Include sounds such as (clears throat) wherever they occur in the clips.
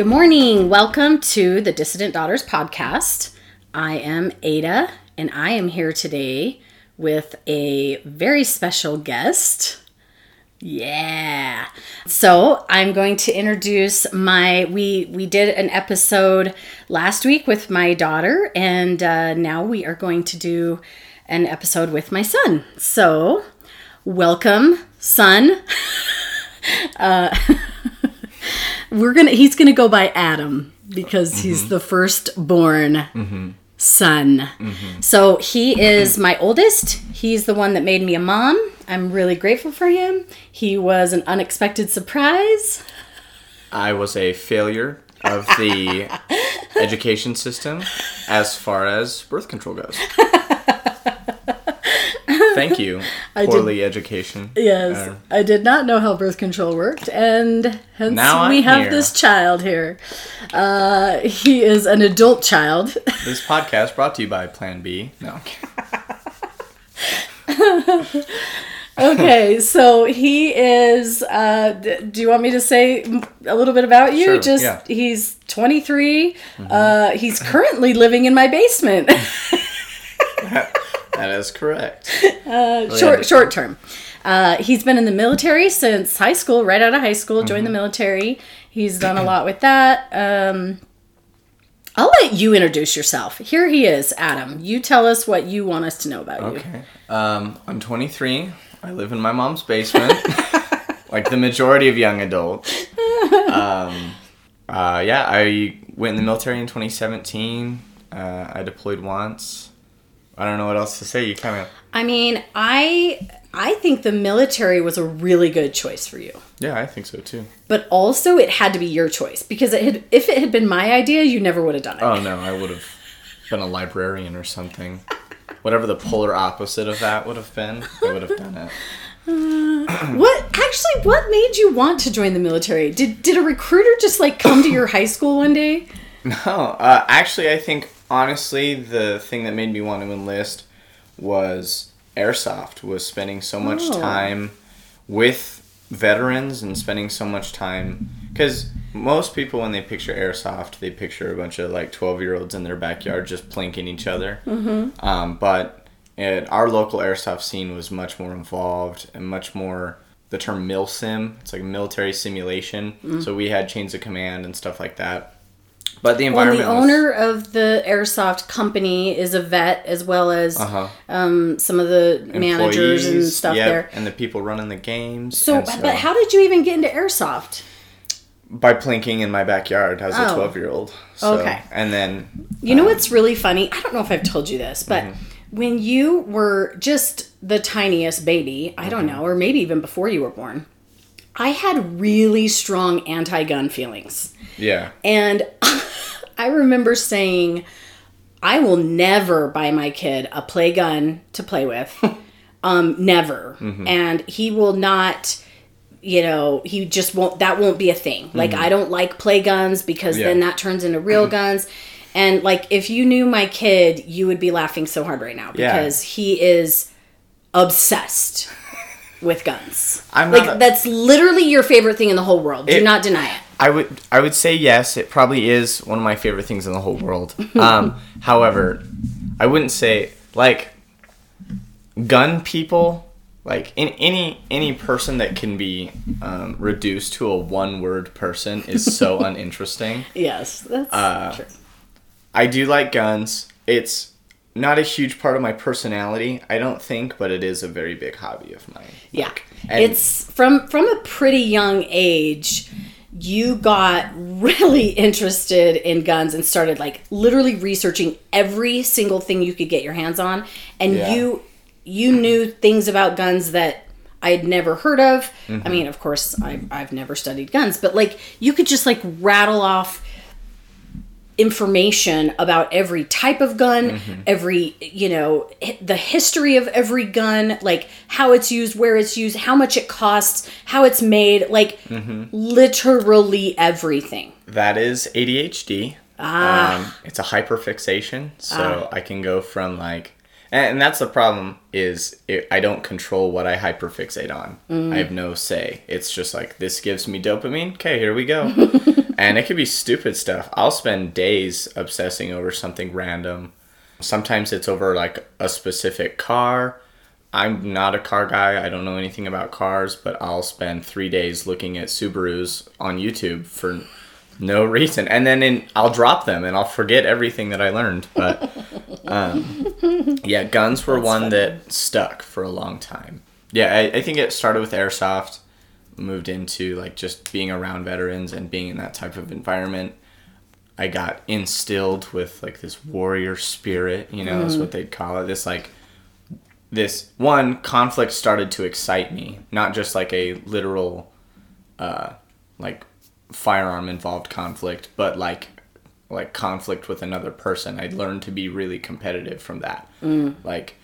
Good morning. Welcome to the Dissident Daughters podcast. I am Ada, and I am here today with a very special guest. Yeah. So I'm going to introduce my. We we did an episode last week with my daughter, and uh, now we are going to do an episode with my son. So, welcome, son. (laughs) uh, (laughs) we're gonna. He's gonna go by Adam because he's the firstborn son. So he is my oldest. He's the one that made me a mom. I'm really grateful for him. He was an unexpected surprise. I was a failure of the (laughs) education system as far as birth control goes. (laughs) Thank you, (laughs) poorly education. Yes, Uh, I did not know how birth control worked, and hence we have here. this child here. Uh, he is an adult child. (laughs) this podcast brought to you by Plan B. No, (laughs) okay, so he is. Uh, do you want me to say a little bit about you? Sure, Just yeah. Mm-hmm. he's 23. Uh, he's currently living in my basement. (laughs) that is correct. short short term. Uh, he's been in the military since high school, right out of high school, joined the military. He's done a lot with that. Um, I'll let you introduce yourself. Here he is, Adam. You tell us what you want us to know about you. Okay. Um, I'm 23. I live in my mom's basement, (laughs) like the majority of young adults. Um, uh, yeah, I went in the military in 2017. Uh, I deployed once. I don't know what else to say. You kind of I mean, I I think the military was a really good choice for you. yeah, I think so too. But also it had to be your choice because it had, if it had been my idea, you never would have done it. Oh no, I would have been a librarian or something. Whatever the polar opposite of that would have been, I would have done it. What actually what made you want to join the military? Did did a recruiter just like come to your high school one day? No, uh, actually, I think honestly, the thing that made me want to enlist was airsoft. Was spending so much Oh. time with veterans and spending so much time because most people when they picture airsoft, they picture a bunch of like twelve year olds in their backyard just plinking each other. Mm-hmm. Um, but it, our local airsoft scene was much more involved and much more. The term milsim, it's like military simulation. Mm. So we had chains of command and stuff like that. But the Well, the was- owner of the airsoft company is a vet as well as Uh-huh. um, some of the managers and stuff yep, there. and the people running the games. So, and but how did you even get into airsoft? by plinking in my backyard as a Oh. twelve year old. So, Okay. and then You know what's really funny? I don't know if I've told you this, but Mm-hmm. when you were just the tiniest baby, I Mm-hmm. don't know, or maybe even before you were born, I had really strong anti gun feelings. yeah, And (laughs) I remember saying, I will never buy my kid a play gun to play with. (laughs) um, never. Mm-hmm. And he will not, you know, he just won't, that won't be a thing. Mm-hmm. Like, I don't like play guns because Yeah. then that turns into real mm-hmm. guns. And like, if you knew my kid, you would be laughing so hard right now Yeah. because he is obsessed (laughs) with guns. I'm like, a- that's literally your favorite thing in the whole world. Do It- not deny it. I would I would say yes. It probably is one of my favorite things in the whole world. (laughs) Um, however, I wouldn't say like gun people. Like in, any any person that can be um, reduced to a one word person is so (laughs) uninteresting. Yes, that's Uh, true. I do like guns. It's not a huge part of my personality, I don't think, but it is a very big hobby of mine. Yeah, it's from from a pretty young age. You got really (laughs) interested in guns and started like literally researching every single thing you could get your hands on, and Yeah. you you knew things about guns that I had never heard of. Mm-hmm. I mean, of course, I, I've never studied guns, but like you could just like rattle off information about every type of gun, Mm-hmm. every, you know, the history of every gun, like how it's used, where it's used, how much it costs, how it's made, like Mm-hmm. literally everything. That is ADHD. Ah. Um, it's a hyperfixation, so I can go from like And, and that's the problem is it, I don't control what I hyperfixate on. Mm. I have no say. It's just like this gives me dopamine. Okay, here we go. (laughs) and it could be stupid stuff. I'll spend days obsessing over something random. Sometimes it's over like a specific car. I'm not a car guy. I don't know anything about cars, but I'll spend three days looking at Subarus on YouTube for no reason, and then in, I'll drop them and I'll forget everything that I learned. But (laughs) um, yeah, guns were one that stuck for a long time. Yeah, I, I think it started with airsoft, moved into like just being around veterans and being in that type of environment. I got instilled with like this warrior spirit, you know, is what they'd call it. This like this one conflict started to excite me, not just like a literal uh like firearm involved conflict, but like like conflict with another person. I learned to be really competitive from that. Like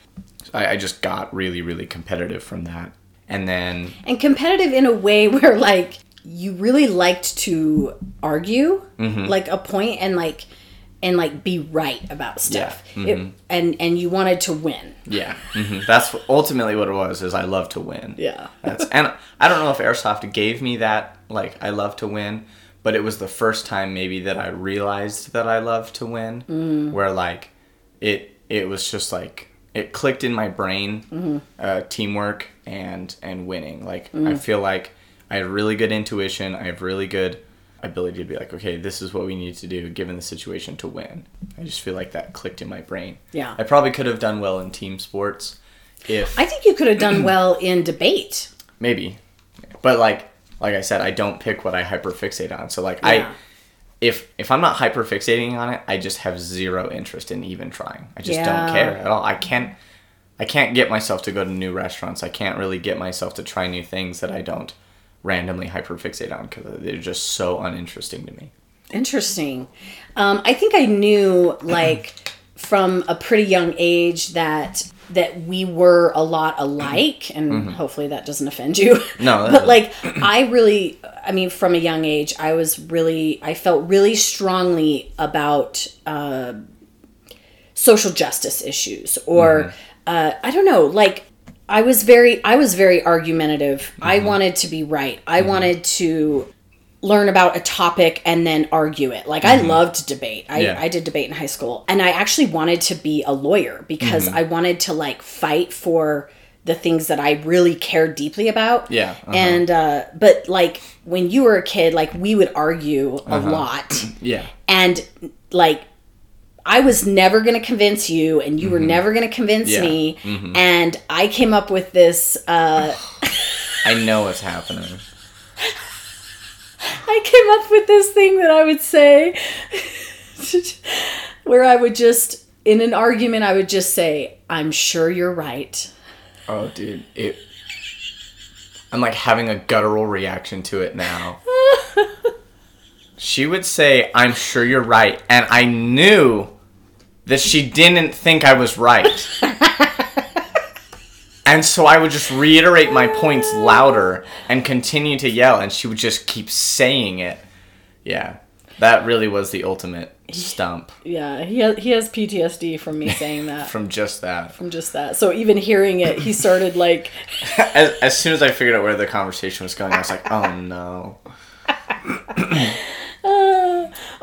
I, I just got really, really competitive from that. And then and competitive in a way (laughs) where like you really liked to argue Mm-hmm. like a point and like and like be right about stuff Yeah, It- mhm. and and you wanted to win yeah, hmm that's ultimately what it was. Is I love to win. yeah That's and I don't know if airsoft gave me that like I love to win, but it was the first time maybe that I realized that I love to win, Mm. where like it it was just like it clicked in my brain, Mm-hmm. uh, teamwork and and winning. Like Mm. I feel like I have really good intuition. I have really good ability to be like, okay, this is what we need to do given the situation to win. I just feel like that clicked in my brain. Yeah. I probably could have done well in team sports if i think you could have done well in debate (clears throat) maybe but like like i said i don't pick what i hyperfixate on so like Yeah. i if if i'm not hyperfixating on it i just have zero interest in even trying i just Yeah. don't care at all i can't i can't get myself to go to new restaurants i can't really get myself to try new things that i don't randomly hyperfixate on because they're just so uninteresting to me Interesting. Um, I think I knew (clears throat) like from a pretty young age that that we were a lot alike, (clears throat) and hopefully that doesn't offend you. Mm-hmm. (laughs) No, but like I really, I mean, from a young age, I was really, I felt really strongly about uh, social justice issues, or uh, I don't know, like. I was very I was very argumentative. I mm-hmm. wanted to be right. I mm-hmm. wanted to learn about a topic and then argue it. Like I mm-hmm. loved debate. I, Yeah. I did debate in high school. And I actually wanted to be a lawyer because I wanted to like fight for the things that I really cared deeply about. Yeah, uh-huh. And uh but like when you were a kid, like we would argue a uh-huh. lot. (clears throat) yeah And like I was never going to convince you and you were never going to convince Yeah. me. And I came up with this uh (sighs) i know what's happening (laughs) I came up with this thing that I would say (laughs) where I would just in an argument I would just say, "I'm sure you're right." oh dude it i'm like having a guttural reaction to it now (laughs) She would say, I'm sure you're right. And I knew that she didn't think I was right. (laughs) and so I would just reiterate my points louder and continue to yell. And she would just keep saying it. Yeah. That really was the ultimate stump Yeah, he has, he has PTSD from me saying that. (laughs) from just that. from just that. So even hearing it, he started like (laughs) As, as soon as I figured out where the conversation was going, I was like, oh no.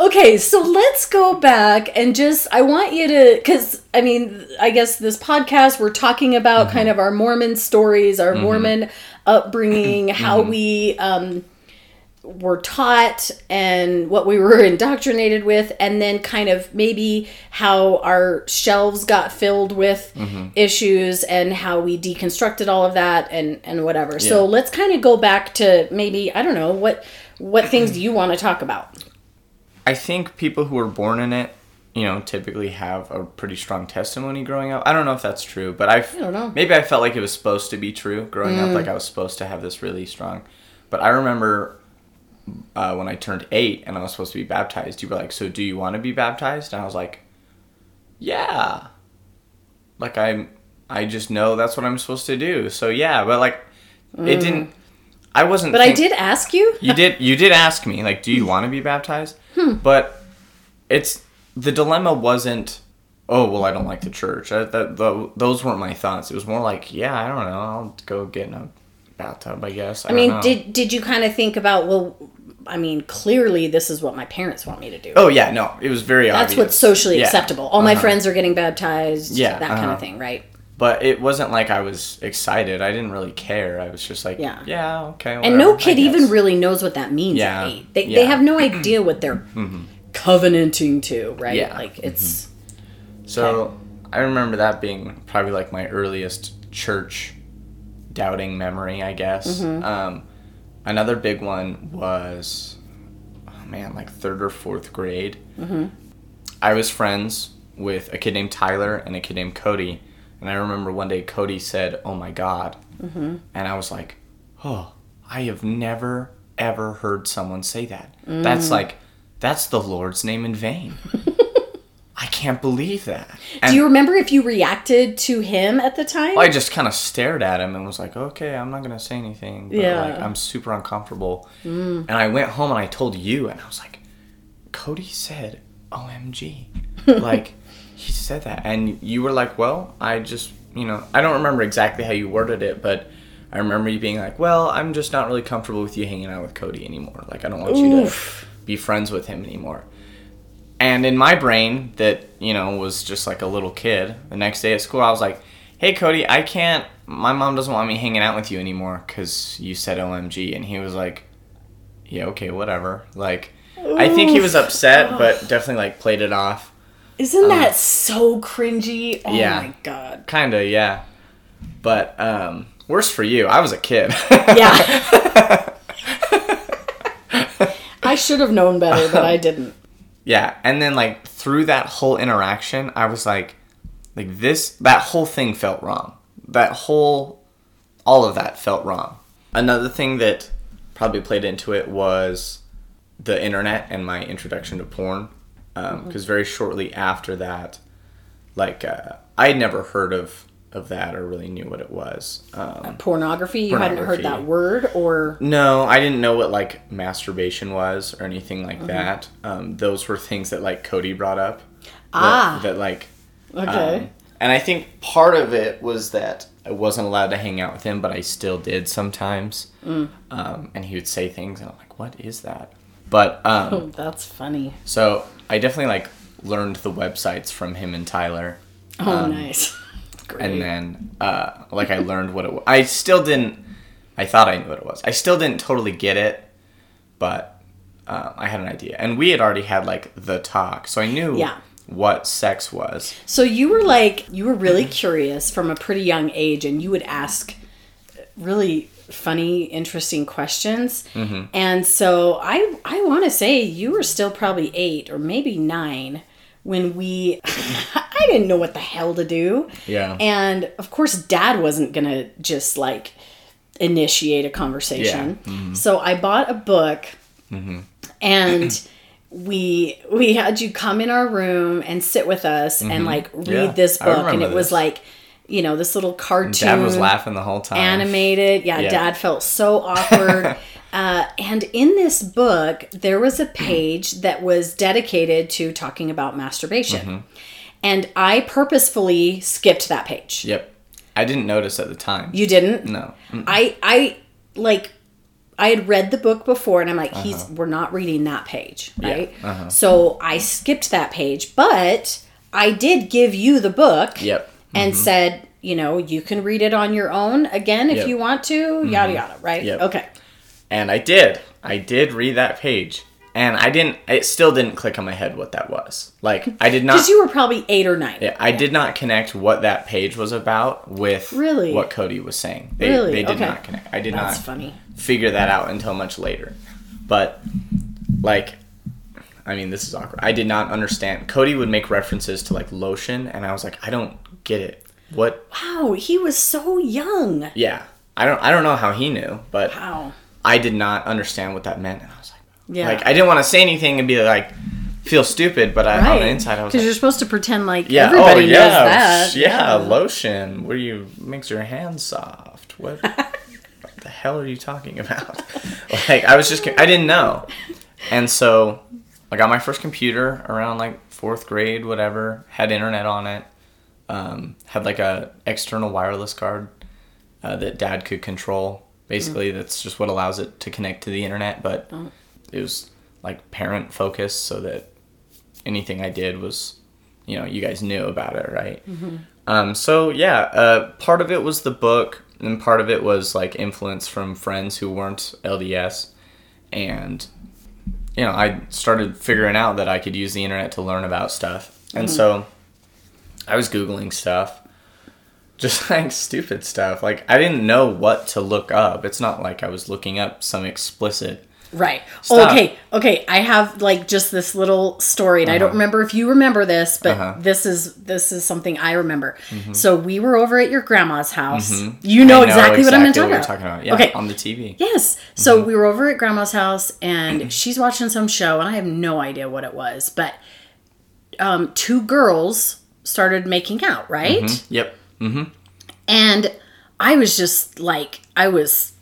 Okay, so let's go back and just I want you to cuz I mean, I guess this podcast we're talking about kind mm-hmm. of our Mormon stories, our mm-hmm. Mormon upbringing, (clears throat) how mm-hmm. we um were taught and what we were (laughs) indoctrinated with and then kind of maybe how our shelves got filled with issues and how we deconstructed all of that and and whatever. So let's kind of go back to maybe I don't know what what things do you want to talk about? I think people who were born in it, you know, typically have a pretty strong testimony growing up. I don't know if that's true, but I've, I don't know. maybe I felt like it was supposed to be true growing up. Like I was supposed to have this really strong. But I remember uh, when I turned eight and I was supposed to be baptized, you were like, "So do you want to be baptized?" And I was like, "Yeah." Like I'm, I just know that's what I'm supposed to do. So yeah, but like, it didn't. I wasn't. But I did ask you. you did you did ask me like do you want to be baptized but it's the dilemma wasn't oh well, I don't like the church. I, that, the, those weren't my thoughts. It was more like, yeah, I don't know. I'll go get in a bathtub, I guess. I, I mean, know. did did you kind of think about well? I mean, clearly this is what my parents want me to do. Oh yeah, no, it was very That's obvious. what's socially Yeah. acceptable. All my Uh-huh. friends are getting baptized. Yeah, that kind uh-huh. of thing, right? But it wasn't like I was excited. I didn't really care. I was just like, Yeah. yeah, okay. And no kid even really knows what that means Yeah, at eight. They, they yeah. Mm-hmm. have no (clears throat) idea what they're covenanting to, right? Yeah. Mm-hmm. Like it's So I remember that being probably like my earliest church doubting memory, I guess. Mm-hmm. Um, another big one was, oh man, like third or fourth grade. Mm-hmm. I was friends with a kid named Tyler and a kid named Cody. And I remember one day Cody said, Oh my God. Mm-hmm. And I was like, Oh, I have never, ever heard someone say that. Mm. That's like, that's the Lord's name in vain. (laughs) I can't believe that. And Do you remember if you reacted to him at the time? I just kind of stared at him and was like, okay, I'm not going to say anything. But Yeah. like, I'm super uncomfortable. And I went home and I told you, and I was like, Cody said, OMG. (laughs) like, he said that. And you were like, well, I just, you know, I don't remember exactly how you worded it, but I remember you being like, well, I'm just not really comfortable with you hanging out with Cody anymore. Like, I don't want you to be friends with him anymore. And in my brain, that, you know, was just like a little kid, the next day at school, I was like, hey, Cody, I can't, my mom doesn't want me hanging out with you anymore because you said OMG. And he was like, yeah, okay, whatever. Like, I think he was upset, but definitely like played it off. Isn't that so cringy? Oh yeah. my god. Kinda, yeah. But, um, worse for you. I was a kid. Yeah. (laughs) I should have known better, but I didn't. Yeah, and then like through that whole interaction, I was like, like this, that whole thing felt wrong. That whole, all of that felt wrong. Another thing that probably played into it was the internet and my introduction to porn. Because very shortly after that, like uh, I had never heard of of that or really knew what it was. Um, Pornography? You hadn't heard that word or no, I didn't know what like masturbation was or anything Mm-hmm. like that. Um, those were things that like Cody brought up. That, Ah. That like. Okay. um, and I think part of it was that I wasn't allowed to hang out with him, but I still did sometimes. Mm. Um, and he would say things, and I'm like, "What is that?" But um, oh, (laughs) that's funny. so I definitely like learned the websites from him and Tyler. Oh, nice. (laughs) Great. Um, and then uh, like I learned what it was. I still didn't. I thought I knew what it was. I still didn't totally get it, but uh, I had an idea, and we had already had like the talk, so I knew Yeah. what sex was. So you were like, you were really curious from a pretty young age, and you would ask really funny, interesting questions. Mm-hmm. And so I, I want to say you were still probably eight or maybe nine when we, (laughs) I didn't know what the hell to do. Yeah. And of course, Dad wasn't gonna just like initiate a conversation. Yeah. Mm-hmm. So I bought a book, and (clears throat) we we had you come in our room and sit with us and like read Mm-hmm. Yeah, this book, and it was like, you know, this little cartoon. Dad was laughing the whole time. Animated, yeah, Yeah. Dad felt so awkward. (laughs) uh, and in this book, there was a page that was dedicated to talking about masturbation, Mm-hmm. and I purposefully skipped that page. Yep. I didn't notice at the time. You didn't? no. Mm. I I like I had read the book before and I'm like he's Uh-huh. we're not reading that page, right? So I skipped that page, but I did give you the book Yep. And mm-hmm. said, you know, you can read it on your own again if Yep. you want to, yada mm-hmm. yada, right? Yep. Okay. And I did. I did read that page. And I didn't it still didn't click on my head what that was. Like I did not (laughs) Because you were probably eight or nine. Yeah, I did not connect what that page was about with Really? what Cody was saying. They, Really? they did Okay. not connect. I did That's not funny. figure that out until much later. But like I mean, this is awkward. I did not understand. Cody would make references to like lotion and I was like, I don't get it. What? Wow, he was so young. Yeah. I don't I don't know how he knew, but Wow. I did not understand what that meant and I was like Yeah. like I didn't want to say anything and be like feel stupid, but I, on the inside I was Because like you're supposed to pretend like Yeah. Oh, everybody oh, knows yeah. that. Yeah. Lotion where you makes your hands soft. What? (laughs) what the hell are you talking about? (laughs) like I was just I didn't know, and so I got my first computer around like fourth grade, whatever. Had internet on it. Um, had like a external wireless card uh, that dad could control. Basically, that's just what allows it to connect to the internet. But it was like parent focused, so that anything I did was, you know, you guys knew about it, right? Um, so yeah, uh, part of it was the book, and part of it was like influence from friends who weren't LDS, and you know, I started figuring out that I could use the internet to learn about stuff, and mm. so I was googling stuff, (laughs) just like stupid stuff. Like I didn't know what to look up. It's not like I was looking up some explicit. Right. Stop. Okay. Okay. I have like just this little story, and I don't remember if you remember this, but Uh-huh. Mm-hmm. this is this is something I remember. So we were over at your grandma's house. You know, I exactly, what I'm exactly talking you're about. talking about. Yeah, Okay. on the TV. Yes. So Mm-hmm. we were over at grandma's house and (clears throat) she's watching some show and I have no idea what it was, but um, two girls started making out, right? Yep. And I was just like, I was,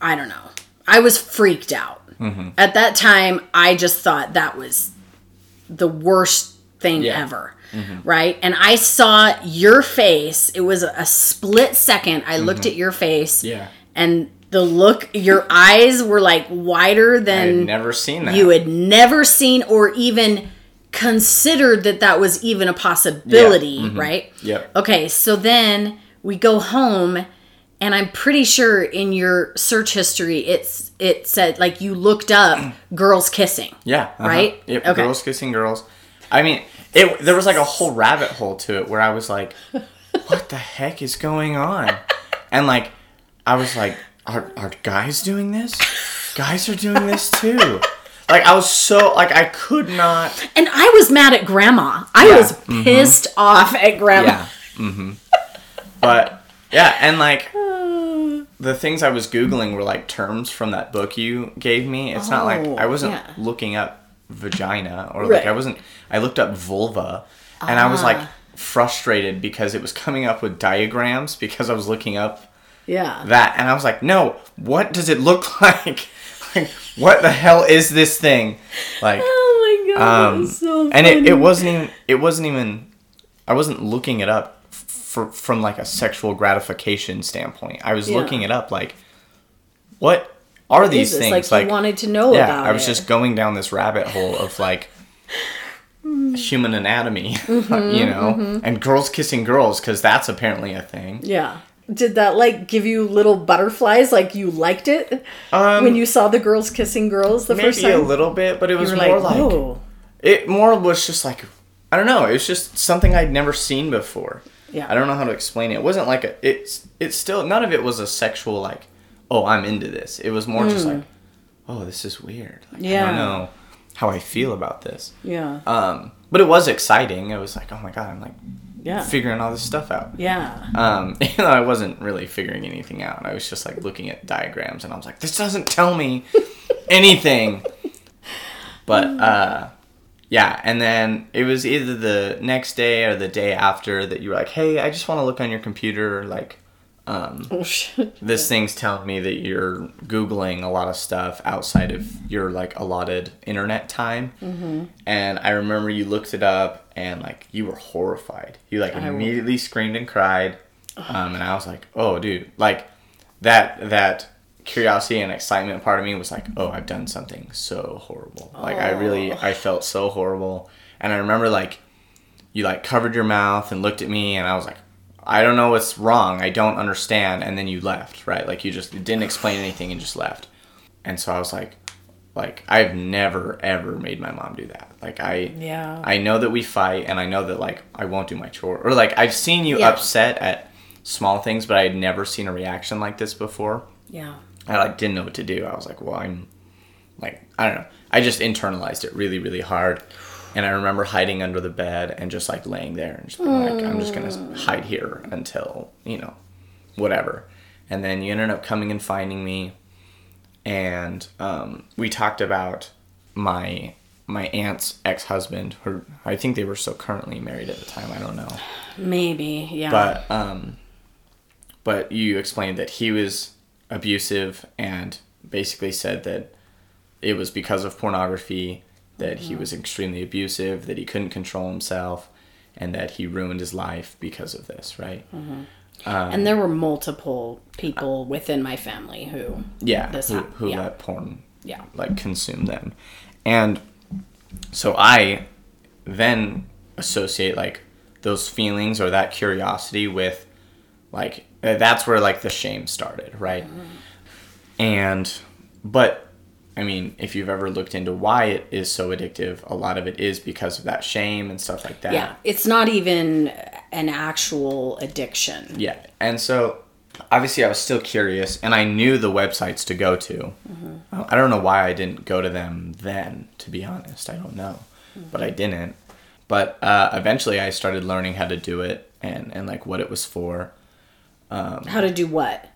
I don't know, I was freaked out. At that time, I just thought that was the worst thing Yeah. ever. Right. And I saw your face. It was a split second. I looked at your face. Yeah. And the look, your eyes were like wider I had than never seen that. you had never seen or even considered that that was even a possibility, mm-hmm. right? Yep. Okay, so then we go home and I'm pretty sure in your search history it's it said like you looked up (clears throat) girls kissing. Yeah. uh-huh. Right? Yep. Okay. Girls kissing girls. I mean, it. There was like a whole rabbit hole to it where I was like, (laughs) "What the heck is going on?" And like, I was like, "Are are guys doing this? Guys are doing this (laughs) too." Like I was so like I could not. And I was mad at grandma. I Yeah, was pissed off at grandma. Yeah. Mm-hmm. But yeah, and like the things I was googling were like terms from that book you gave me. It's not like Oh, I wasn't yeah. looking up vagina or like Right. I wasn't. I looked up vulva, and I was like Ah. frustrated because it was coming up with diagrams because I was looking up Yeah. that, and I was like, no, what does it look (laughs) like? like, what the hell is this thing? Like, Oh my god. um, so and it, it wasn't even it wasn't even I wasn't looking it up for, from like a sexual gratification standpoint. I was Yeah. looking it up like what are these things like, you wanted to know yeah, about I was it. just going down this rabbit hole of like (laughs) human anatomy, (laughs) Mm-hmm, you know, and girls kissing girls because that's apparently a thing. Yeah. Did that like give you little butterflies? Like you liked it Um, when you saw the girls kissing girls the first time? Maybe a little bit, but it was more like, like, it more was just like I don't know. It was just something I'd never seen before. Yeah. I don't know how to explain it. It wasn't like a. It's it's still none of it was a sexual like. Oh, I'm into this. It was more just like, oh, this is weird. Like, I Hmm. Don't know how I feel about this. Yeah. Um, but it was exciting. It was like, oh my god, I'm like Yeah. figuring all this stuff out. Yeah. Um, (laughs) even though I wasn't really figuring anything out, I was just like looking at diagrams, and I was like, "This doesn't tell me (laughs) anything." But uh, yeah, and then it was either the next day or the day after that you were like, "Hey, I just want to look on your computer." Like, um, Oh shit. this thing's telling me that you're googling a lot of stuff outside of your like allotted internet time. Mm-hmm. And I remember you looked it up, and like you were horrified. You like I- immediately screamed and cried. Um, and I was like, "Oh, dude!" Like that that curiosity and excitement part of me was like, "Oh, I've done something so horrible." Like I really oh. I felt so horrible. And I remember like you like covered your mouth and looked at me and I was like I don't know what's wrong. I don't understand and then you left, right? Like you just didn't explain anything and just left. And so I was like like I've never ever made my mom do that. Like I Yeah. I know that we fight and I know that like I won't do my chore or like I've seen you Yeah. upset at small things but I had never seen a reaction like this before. Yeah. I like didn't know what to do. I was like, well, I'm like I don't know. I just internalized it really, really hard. And I remember hiding under the bed and just like laying there and just being like, I'm just gonna hide here until you know, whatever. And then you ended up coming and finding me, and um, we talked about my my aunt's ex husband. Her, I think they were still currently married at the time. I don't know Maybe. Yeah. but um but you explained that he was abusive and basically said that it was because of pornography that he was extremely abusive, that he couldn't control himself, and that he ruined his life because of this, right? Mm-hmm. Um, and there were multiple people within my family who Yeah, This who, who yeah. let porn yeah like consume them. And so I then associate like those feelings or that curiosity with like that's where like the shame started, right? And but I mean, if you've ever looked into why it is so addictive, a lot of it is because of that shame and stuff like that. yeah it's not even an actual addiction Yeah. And so obviously I was still curious and I knew the websites to go to. Uh, I don't know why I didn't go to them then, to be honest. I don't know. But I didn't. But uh, eventually I started learning how to do it and, and like what it was for. How to do what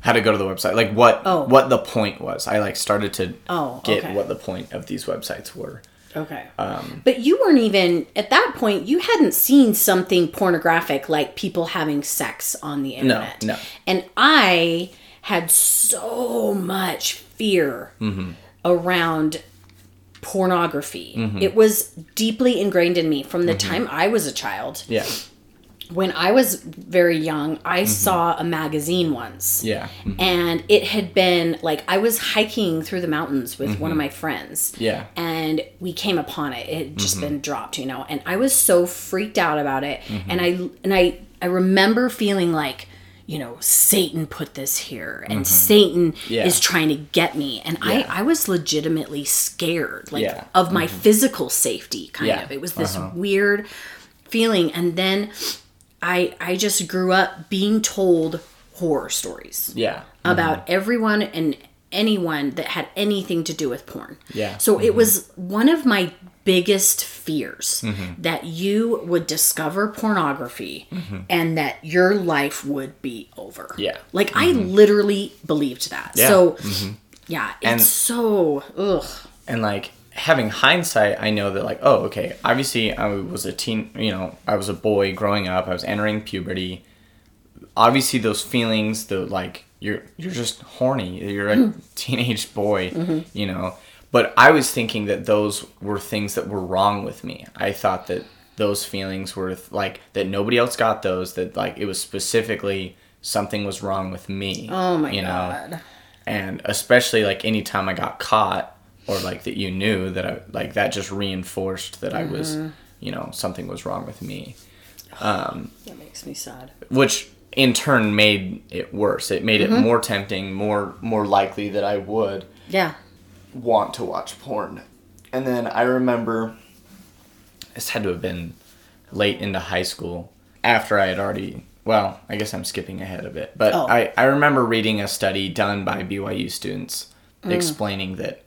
How to go to the website. Like what Oh. what the point was. I like started to Oh, get okay. what the point of these websites were. Okay. Um, but you weren't even at that point. You hadn't seen something pornographic like people having sex on the internet. no. no And I had so much fear Mm-hmm. around pornography. Mm-hmm. It was deeply ingrained in me from the time I was a child. Yeah. When I was very young, I saw a magazine once Mm-hmm. Yeah. Mhm. and it had been like I was hiking through the mountains with one of my friends. Mm-hmm. Yeah. Mm-hmm. And we came upon it. It had just been dropped, you know. And I was so freaked out about it. Mm-hmm. And I and I I remember feeling like, you know, Satan put this here and Satan Mm-hmm. Yeah. is trying to get me. And Yeah. I I was legitimately scared like Yeah. of my physical safety kind of. It was this Uh-huh. weird feeling and then I I just grew up being told horror stories Yeah. about everyone and anyone that had anything to do with porn. Yeah. So it was one of my biggest fears Mm-hmm. that you would discover pornography and that your life would be over. Mm-hmm. Yeah. Mm-hmm. Like I literally believed that. Yeah. So yeah, it's And- so ugh. and like having hindsight i know that like oh okay obviously i was a teen you know i was a boy growing up i was entering puberty. Obviously those feelings the like you're you're just horny you're a mm-hmm. (laughs) teenage boy mm-hmm. you know. But i was thinking that those were things that were wrong with me. I thought that those feelings were like that nobody else got those that like it was specifically something was wrong with me Oh my you know? god. and especially like anytime I got caught or like that you knew that I like that just reinforced that I was mm-hmm. you know something was wrong with me Um, That makes me sad. which in turn made it worse it made it mm-hmm. more tempting more more likely that I would Yeah. want to watch porn and then I remember this had to have been late into high school after I had already well, I guess I'm skipping ahead a bit, but Oh. I, I remember reading a study done by BYU students mm. explaining that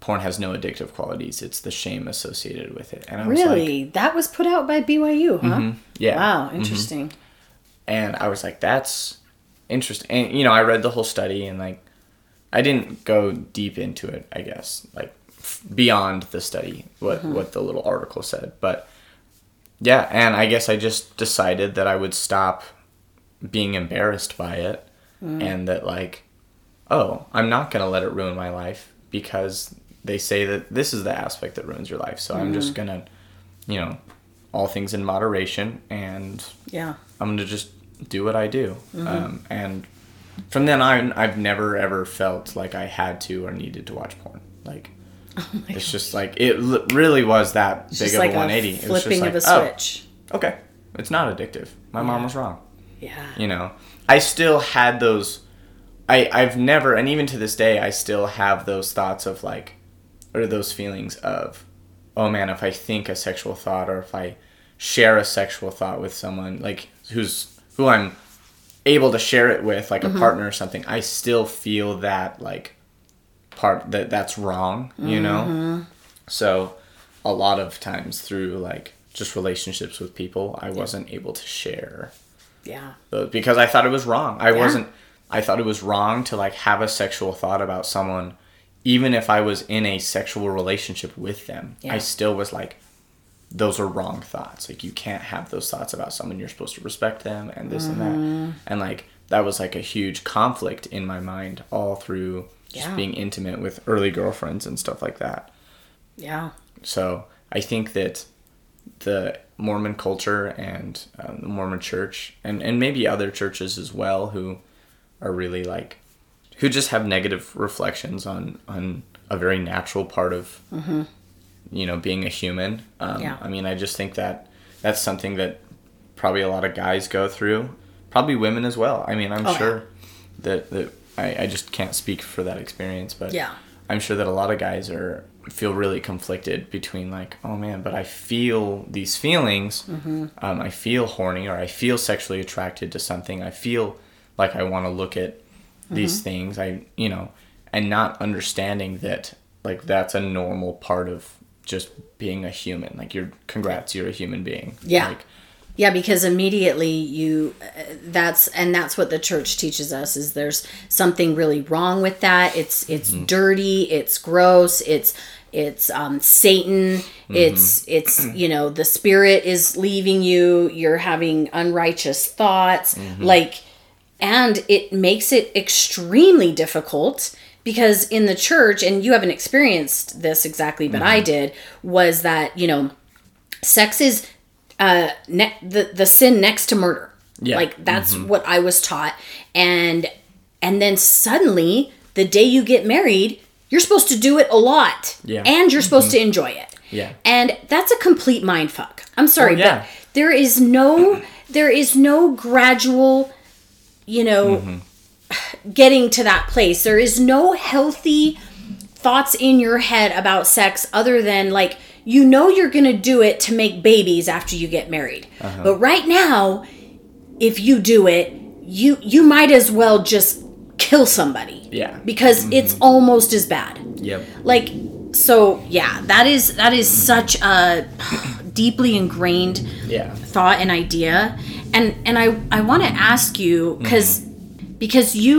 porn has no addictive qualities. It's the shame associated with it. And I was like, Really? that was put out by BYU, huh? Mm-hmm. yeah. Wow, mm-hmm. interesting. and I was like, that's interesting. And you know, I read the whole study and like, I didn't go deep into it. I guess like f- beyond the study, what mm-hmm. what the little article said. But yeah, and I guess I just decided that I would stop being embarrassed by it, mm. and that like, oh, I'm not gonna let it ruin my life because they say that this is the aspect that ruins your life. So I'm just gonna, you know, all things in moderation and Yeah. I'm gonna just do what I do. Um, and from then on, I've never ever felt like I had to or needed to watch porn. Like (laughs) it's just like it l- really was that big Just of like a 180. a it was flipping just of like, a oh, switch. okay, it's not addictive. My mom was wrong. Yeah. You know, I still had those. I I've never, and even to this day, I still have those thoughts of like, or those feelings of, oh man, if I think a sexual thought or if I share a sexual thought with someone like who's who I'm able to share it with, like a mm-hmm. partner or something, I still feel that like part that that's wrong. You know, mm-hmm. so a lot of times through like just relationships with people, I wasn't able to share Yeah. because I thought it was wrong. I wasn't. I thought it was wrong to like have a sexual thought about someone, even if I was in a sexual relationship with them. Yeah. I still was like, those are wrong thoughts. Like you can't have those thoughts about someone. You're supposed to respect them and this and Mm-hmm. that. And like that was like a huge conflict in my mind all through just Yeah. being intimate with early girlfriends and stuff like that. Yeah. So I think that the Mormon culture and um, the Mormon church, and, and maybe other churches as well, who are really like, who just have negative reflections on, on a very natural part of, you know, being a human. Um, Yeah. I mean, I just think that that's something that probably a lot of guys go through, probably women as well. I mean, I'm Oh, yeah. sure that, that I, I just can't speak for that experience, but Yeah. I'm sure that a lot of guys are feel really conflicted between like, oh man, but I feel these feelings. Mm-hmm. Um, I feel horny or I feel sexually attracted to something. I feel like I want to look at these Mm-hmm. things. I you know, and not understanding that like that's a normal part of just being a human. Like you're congrats, you're a human being. Yeah. Like, Yeah, because immediately you uh, that's and that's what the church teaches us is there's something really wrong with that. It's it's dirty, it's gross, it's it's um Satan, it's it's you know, the spirit is leaving you, you're having unrighteous thoughts like and it makes it extremely difficult because in the church and you haven't experienced this exactly but I mm-hmm. did was that, you know, sex is uh ne- the the sin next to murder Yeah. like that's mm-hmm. what i was taught and and then suddenly the day you get married you're supposed to do it a lot Yeah. and you're supposed mm-hmm. to enjoy it Yeah. and that's a complete mind fuck i'm sorry Oh, yeah. but there is no there is no gradual you know Mm-hmm. (sighs) getting to that place there is no healthy thoughts in your head about sex other than like you know you're gonna do it to make babies after you get married Uh-huh. but right now if you do it you you might as well just kill somebody Yeah. because it's almost as bad Yep. like so yeah that is that is such a deeply ingrained Yeah. thought and idea. And and i i want to ask you mm-hmm. because because you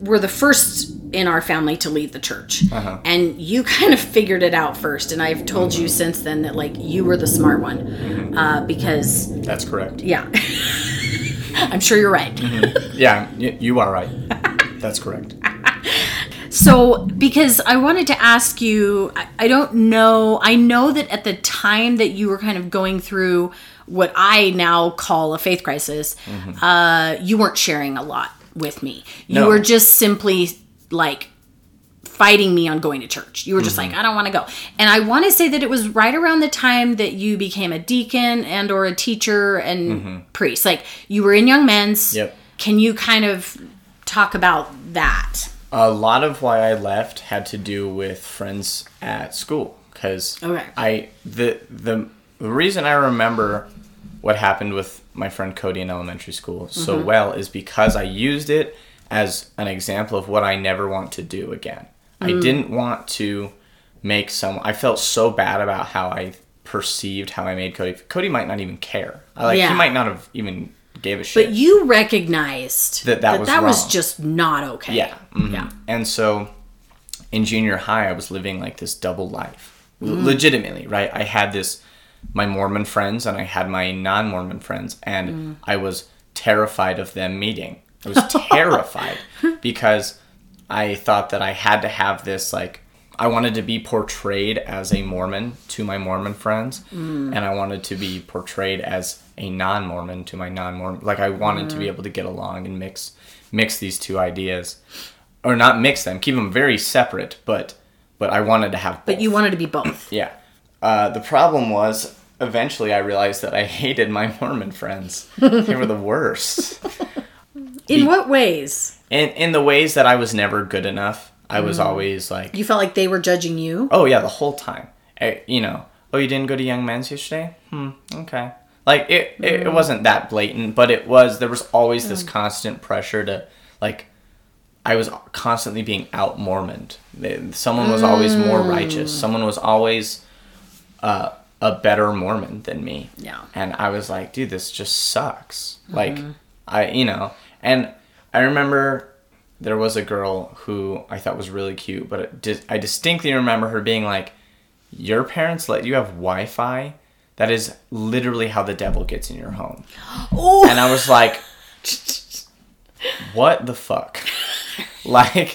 were the first in our family to leave the church. Uh-huh. And you kind of figured it out first and i've told you mm-hmm. since then that like you were the smart one mm-hmm. uh, because That's correct. yeah. (laughs) I'm sure you're right. Yeah, y- you are right. (laughs) That's correct. So, because I wanted to ask you, I, I don't know, I know that at the time that you were kind of going through what I now call a faith crisis, mm-hmm. uh, you weren't sharing a lot with me. You No. were just simply like fighting me on going to church. You were just mm-hmm. like, I don't want to go. And I want to say that it was right around the time that you became a deacon and or a teacher and mm-hmm. priest. Like you were in young men's. Yep. Can you kind of talk about that? A lot of why I left had to do with friends at school because Okay. I the the the reason I remember what happened with my friend Cody in elementary school so Mm-hmm. well is because I used it as an example of what I never want to do again. I Mm. didn't want to make some. I felt so bad about how I perceived how I made Cody. Cody might not even care. I Like Yeah. he might not have even gave a shit. But you recognized That that was that was just not okay. Yeah. mhm. Yeah. And so in junior high, I was living like this double life. L- mm-hmm. Legitimately, right? I had this, my Mormon friends and I had my non Mormon friends, and mm. I was terrified of them meeting. I was (laughs) terrified because I thought that I had to have this, like, I wanted to be portrayed as a Mormon to my Mormon friends, mm. and I wanted to be portrayed as a non-Mormon to my non-Mormon. Like I wanted to be able to get along and mix mix these two ideas, or not mix them, keep them very separate. But but I wanted to have. But you wanted to be both. (clears throat) yeah. Uh, the problem was eventually I realized that I hated my Mormon friends. they were the worst. (laughs) In what ways? In in the ways that I was never good enough. I was always like You felt like they were judging you? Oh yeah, the whole time. Eh, you know, oh you didn't go to Young Men's yesterday? Hmm. Okay. Like it, it, it mm. wasn't that blatant, but it was. There was always this mm. constant pressure to, like, I was constantly being out Mormoned. Someone was always more righteous. Mm. Someone was always uh, a better Mormon than me. Yeah. And I was like, dude, this just sucks. Like, mm-hmm. I, you know, and I remember there was a girl who I thought was really cute, but di- I distinctly remember her being like, your parents let you have Wi Fi? That is literally how the devil gets in your home. Oh, (gasps) And I was like, (laughs) what the fuck? like,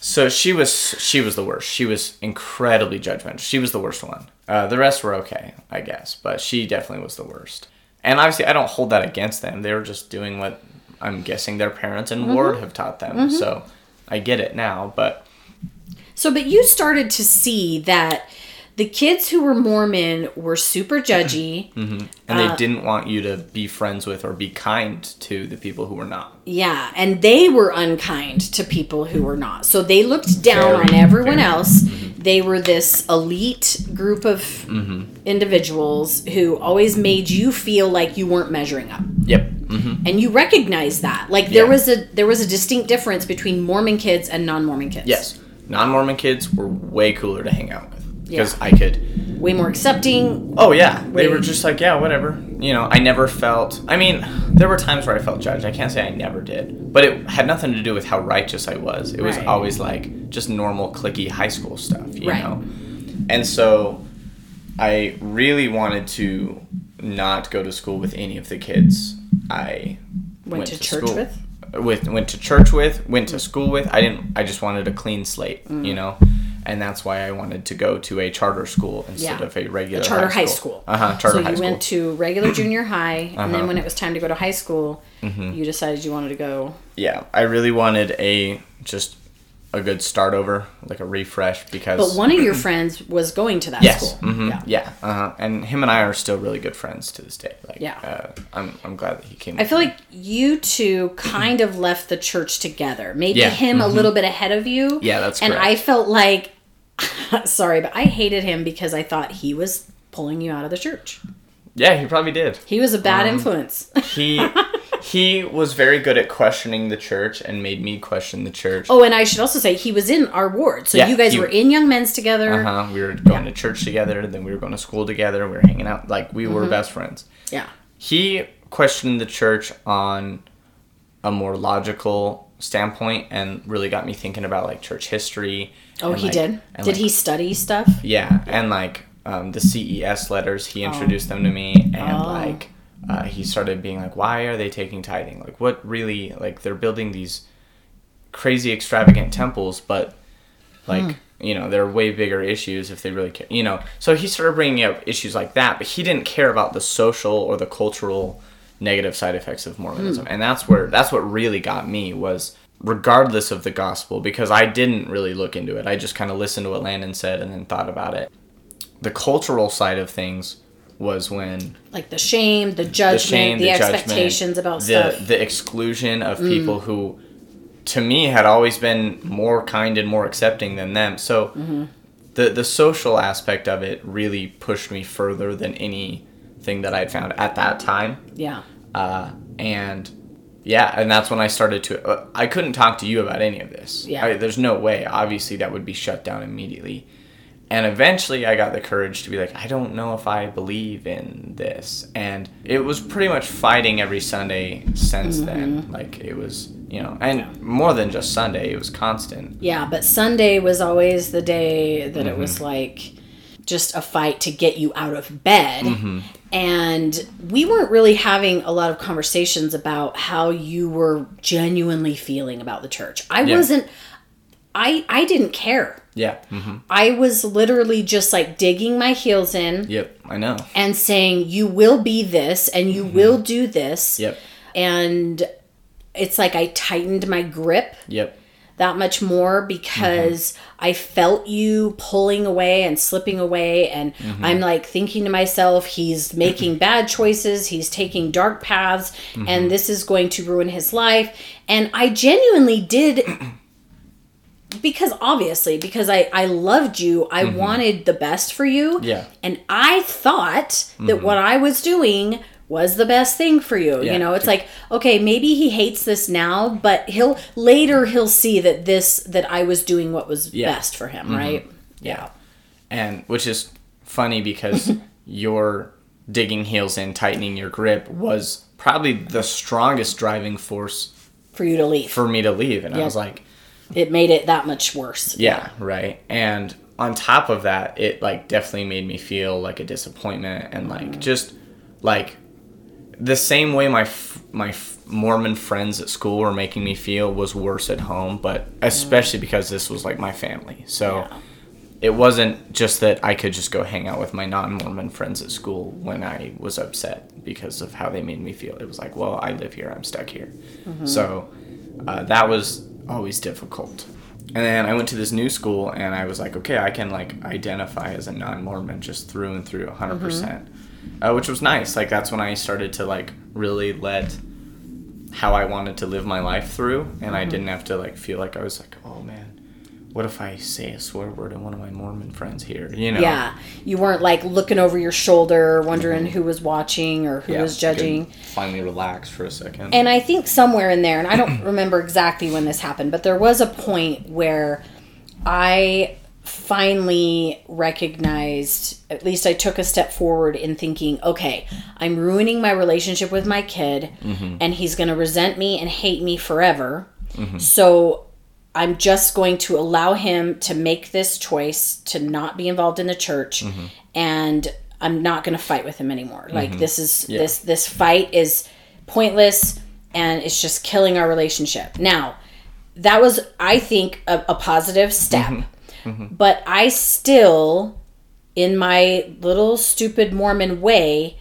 So she was she was the worst. She was incredibly judgmental. She was the worst one. Uh, the rest were okay, I guess, but she definitely was the worst. And obviously, I don't hold that against them. They were just doing what I'm guessing their parents and ward have taught them. So I get it now, but So, but you started to see that the kids who were Mormon were super judgy. (clears throat) Mm-hmm. and they uh, didn't want you to be friends with or be kind to the people who were not. Yeah, and they were unkind to people who were not. So they looked down Very, on everyone very. else. Mm-hmm. They were this elite group of mm-hmm. individuals who always made you feel like you weren't measuring up. Yep. hmm And you recognized that. Like there Yeah. was a there was a distinct difference between Mormon kids and non-Mormon kids. Yes. Non-Mormon kids were way cooler to hang out with because Yeah. I could Way more accepting. Oh yeah, they were just like, yeah, whatever. You know, I never felt. I mean, there were times where I felt judged. I can't say I never did, but it had nothing to do with how righteous I was. It was Right. always like just normal clicky high school stuff, you Right. know. And so, I really wanted to not go to school with any of the kids I Went to church with? with went to church with, went to school with. I didn't. I just wanted a clean slate, Mm. you know, and that's why I wanted to go to a charter school instead Yeah. of a regular charter high school. Uh huh. Charter so high you school. went to regular (clears throat) junior high, and then Uh-huh. when it was time to go to high school, Mm-hmm. you decided you wanted to go. yeah, I really wanted a just a good start over, like a refresh, because. But one of your (clears throat) friends was going to that Yes. school. hmm Yeah. Yeah. Uh-huh. And him and I are still really good friends to this day. Like. Yeah. Uh, I'm I'm glad that he came. I feel like you two kind of left the church together. Maybe Yeah. him a little bit ahead of you. Yeah, that's And correct. I felt like, (laughs) sorry, but I hated him because I thought he was pulling you out of the church. yeah, he probably did. He was a bad Um, influence. (laughs) He he was very good at questioning the church and made me question the church. oh, and I should also say he was in our ward. So Yeah, you guys he- were in Young Men's together. Uh huh. We were going to church together, then we were going to school together. We were hanging out, like we Mm-hmm. were best friends. Yeah. He questioned the church on a more logical standpoint and really got me thinking about like church history. Oh, and, he like- did. Did like, he study stuff? Yeah, and like um, the CES letters, he introduced them to me, and Oh. like uh, he started being like, "Why are they taking tithing? Like, what really? Like, they're building these crazy extravagant temples, but like." Hmm. You know, there are way bigger issues if they really care. You know, so he started bringing up issues like that, but he didn't care about the social or the cultural negative side effects of Mormonism, Hmm. and that's where that's what really got me was regardless of the gospel because I didn't really look into it. I just kind of listened to what Landon said and then thought about it. The cultural side of things was when Like the shame, the the judgment, shame, the, the, expectations judgment, about the stuff. Mm. the exclusion of people who, to me, had always been more kind and more accepting than them. So, Mm-hmm. the the social aspect of it really pushed me further than anything that I'd found at that time. yeah. Uh, and yeah, and that's when I started to. Uh, I couldn't talk to you about any of this. Yeah. I, there's no way. Obviously, that would be shut down immediately. And eventually, I got the courage to be like, I don't know if I believe in this. And it was pretty much fighting every Sunday since Mm-hmm. then. Like it was, you know, and more than just Sunday, it was constant. Yeah, but Sunday was always the day that it Mm-hmm. was like just a fight to get you out of bed. Mm-hmm. And we weren't really having a lot of conversations about how you were genuinely feeling about the church. I Yeah. wasn't I I didn't care. Yeah. hmm I was literally just like digging my heels in Yep. I know. and saying you will be this and you will do this. Mm-hmm. Yep. And it's like I tightened my grip Yep. That much more mm-hmm. because I felt you pulling away and slipping away. And mm-hmm. I'm like thinking to myself, he's making (clears throat) bad choices, he's taking dark paths, and mm-hmm. this is going to ruin his life. And I genuinely did. (clears throat) Because obviously, because I, I loved you, I wanted the best for you. Yeah. And I thought that what I was doing was the best thing for you. Yeah. You know, it's like, okay, maybe he hates this now, but he'll later he'll see that this that I was doing what was Yeah. best for him, mm-hmm. right? Yeah. and which is funny because (laughs) your digging heels in, tightening your grip was probably the strongest driving force For you to leave. for me to leave. And I was like, it made it that much worse. yeah, right. And on top of that, it like definitely made me feel like a disappointment and like mm. just like the same way my f- my f- Mormon friends at school were making me feel was worse at home, but especially mm. because this was like my family. So Yeah. it wasn't just that I could just go hang out with my non-Mormon friends at school when I was upset because of how they made me feel. It was like, well, I live here, I'm stuck here. Mm-hmm. So uh, that was always difficult. And then I went to this new school and I was like, okay, I can like identify as a non-Mormon just through and through 100%. Mm-hmm. percent Uh, which was nice. Like that's when I started to like really let how I wanted to live my life through and I didn't have to like feel like I was like, oh man, what if I say a swear word and one of my Mormon friends here, you know? Yeah, you weren't like looking over your shoulder, wondering who was watching or who Yeah, was judging. Finally relax for a second. And I think somewhere in there, and I don't (coughs) remember exactly when this happened, but there was a point where I finally recognized, at least I took a step forward in thinking, okay, I'm ruining my relationship with my kid, mm-hmm. and he's going to resent me and hate me forever. Mm-hmm. So I'm just going to allow him to make this choice to not be involved in the church mm-hmm. and I'm not going to fight with him anymore. Like this is this this fight is pointless and it's just killing our relationship. Now, that was I think a, a positive step. But I still in my little stupid Mormon way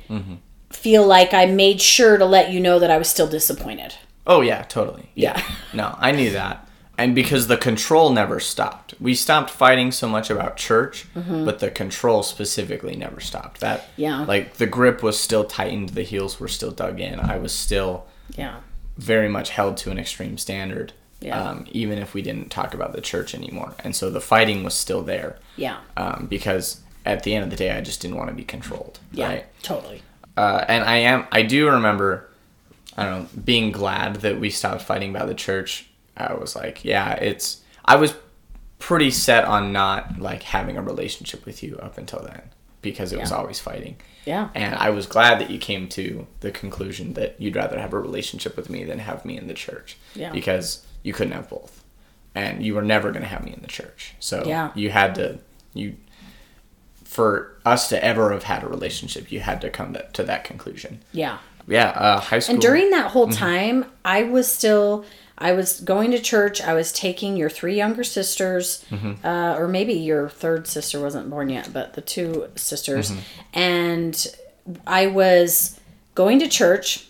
feel like I made sure to let you know that I was still disappointed. Oh yeah, totally. Yeah. no, I knew that. And because the control never stopped. We stopped fighting so much about church, but the control specifically never stopped. That Mm-hmm. Yeah. like the grip was still tightened, the heels were still dug in. I was still Yeah. very much held to an extreme standard. Yeah. Um, even if we didn't talk about the church anymore. And so the fighting was still there. Yeah. Um, because at the end of the day I just didn't want to be controlled. Yeah. Right? Totally. uh, and I am I do remember I don't know being glad that we stopped fighting about the church. I was like, yeah, it's I was pretty set on not like having a relationship with you up until then because it was always fighting. Yeah. And I was glad that you came to the conclusion that you'd rather have a relationship with me than have me in the church. Yeah. Because you couldn't have both. And you were never going to have me in the church. So Yeah. you had to you for us to ever have had a relationship, you had to come to, to that conclusion. Yeah. Yeah, uh, high school. And during that whole Mm-hmm. time, I was still I was going to church. I was taking your three younger sisters, Mm-hmm. uh, or maybe your third sister wasn't born yet, but the two sisters, Mm-hmm. and I was going to church,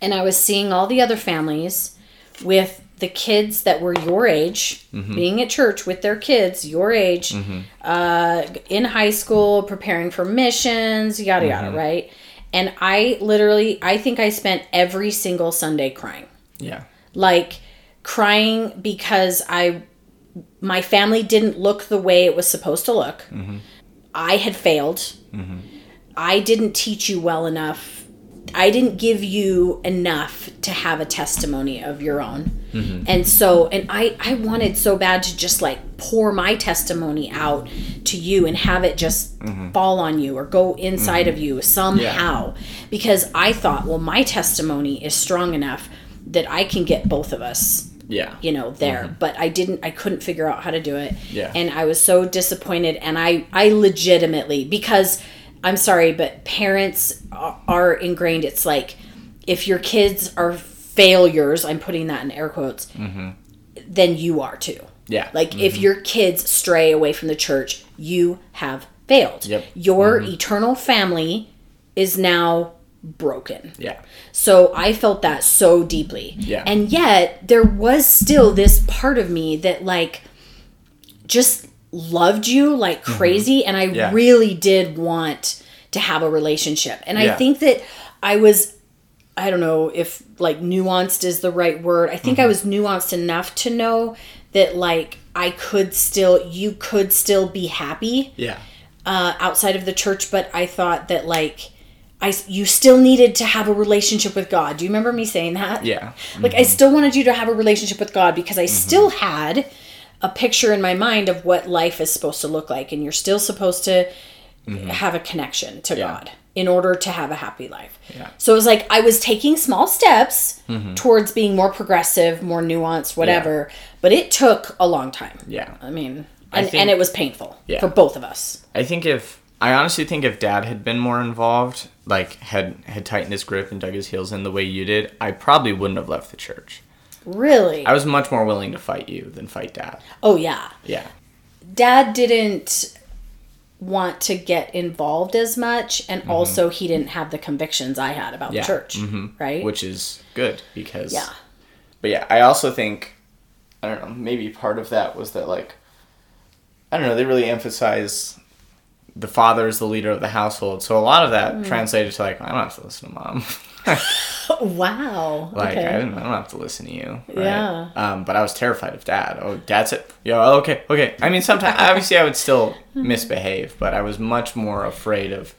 and I was seeing all the other families with the kids that were your age, Mm-hmm. being at church with their kids your age, uh, in high school, preparing for missions, yada yada, Mm-hmm. right? And I literally, I think I spent every single Sunday crying yeah, like crying because I my family didn't look the way it was supposed to look. I had failed. I didn't teach you well enough. I didn't give you enough to have a testimony of your own. Mm-hmm. And so and I I wanted so bad to just like pour my testimony out to you and have it just mm-hmm. fall on you or go inside of mm-hmm. you somehow. Because I thought well my testimony is strong enough that I can get both of us yeah, you know there. But i didn't i couldn't figure out how to do it. Yeah. and i was so disappointed. And i i legitimately because i'm sorry but parents are, ingrained it's like if your kids are failures i'm putting that in air quotes mm-hmm. then you are too yeah. like if mm-hmm. your kids stray away from the church you have failed Yep. your mm-hmm. eternal family is now broken yeah, so I felt that so deeply. Yeah. And yet there was still this part of me that like just loved you like crazy and I Mm-hmm. Yeah. really did want to have a relationship. And I think that I was I don't know if like nuanced is the right word. I Mm-hmm. think I was nuanced enough to know that like I could still you could still be happy yeah, uh, outside of the church, but I thought that like I you still needed to have a relationship with God. Do you remember me saying that? yeah, Like I still wanted you to have a relationship with God because I still had a picture in my mind of what life is supposed to look like, and you're still supposed to mm-hmm. have a connection to Yeah. God in order to have a happy life. Yeah. So it was like I was taking small steps mm-hmm. towards being more progressive, more nuanced, whatever. But it took a long time. yeah. I mean, I and, think- and it was painful Yeah. for both of us. I think if I honestly think if dad had been more involved, like had had tightened his grip and dug his heels in the way you did, I probably wouldn't have left the church. Really? I was much more willing to fight you than fight dad. oh yeah. Yeah. Dad didn't want to get involved as much and also he didn't have the convictions I had about Mm-hmm. Yeah. the church, Mhm. right? Which is good because yeah. But yeah, I also think I don't know, maybe part of that was that like I don't know, they really emphasize the father is the leader of the household. So a lot of that Mm. translated to like I don't have to listen to mom. (laughs) wow. like okay. I, don't, I don't have to listen to you. Right? Yeah. Um, but I was terrified of dad. Oh, dad's it. Yo, okay, okay. I mean, sometimes obviously I would still (laughs) misbehave, but I was much more afraid of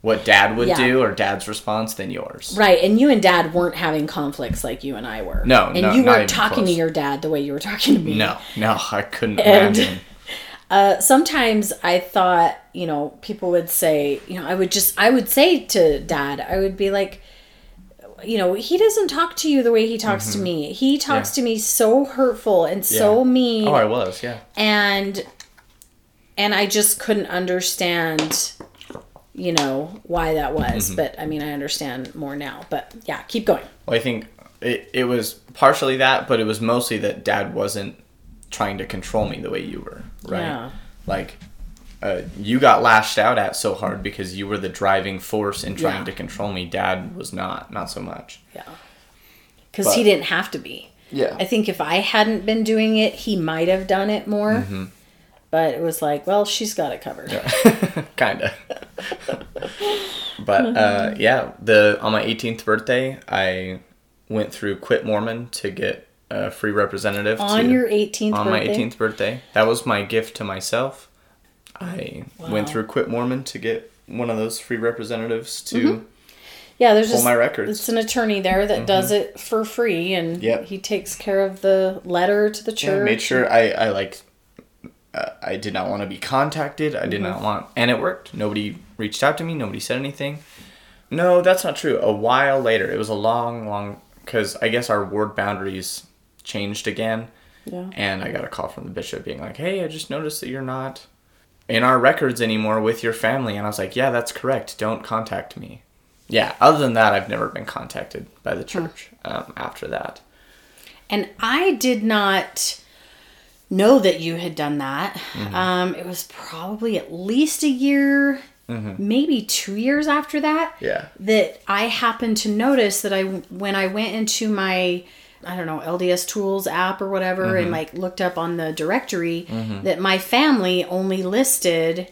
what dad would Yeah. do or dad's response than yours. Right, and you and dad weren't having conflicts like you and I were. No, and no, you weren't talking close. to your dad the way you were talking to me. No, no, I couldn't And- imagine. (laughs) Uh, sometimes I thought, you know, people would say, you know, I would just, I would say to dad, I would be like, you know, he doesn't talk to you the way he talks to me. He talks Mm-hmm. Yeah. to me so hurtful and so mean, Oh, I was, yeah. and and I just couldn't understand, you know, why that Mm-hmm. was. But I mean, I understand more now. But yeah, keep going. Well, I think it, it was partially that, but it was mostly that dad wasn't trying to control me the way you were, right? Yeah. Like, uh, you got lashed out at so hard because you were the driving force in trying Yeah. to control me. Dad was not, not so much. Yeah, because he didn't have to be. Yeah. I think if I hadn't been doing it, he might have done it more. Mm-hmm. But it was like, well, she's got it covered. (laughs) kind of. but uh, (laughs) yeah, the on my 18th birthday, I went through Quit Mormon to get a free representative On to- your 18th on birthday? my 18th birthday. That was my gift to myself. I went through Quit Mormon to get one of those free representatives to Yeah, there's pull just my records. it's an attorney there that does it for free, and Yep. he takes care of the letter to the Yeah, church. made sure I I like. Uh, I did not want to be contacted. I Mm-hmm. did not want, and it worked. Nobody reached out to me. Nobody said anything. No, that's not true. A while later, it was a long, long, because I guess our ward boundaries changed again, Yeah. and I got a call from the bishop being like, "Hey, I just noticed that you're not in our records anymore with your family," and I was like, "Yeah, that's correct. Don't contact me." Yeah. Other than that, I've never been contacted by the church um, after that. And I did not know that you had done that. Mm-hmm. Um, it was probably at least a year, maybe two years after that. Mm-hmm. Yeah. That I happened to notice that I, when I went into my, I don't know, LDS Tools app or whatever, Mm-hmm. and like looked up on the directory, that my family only listed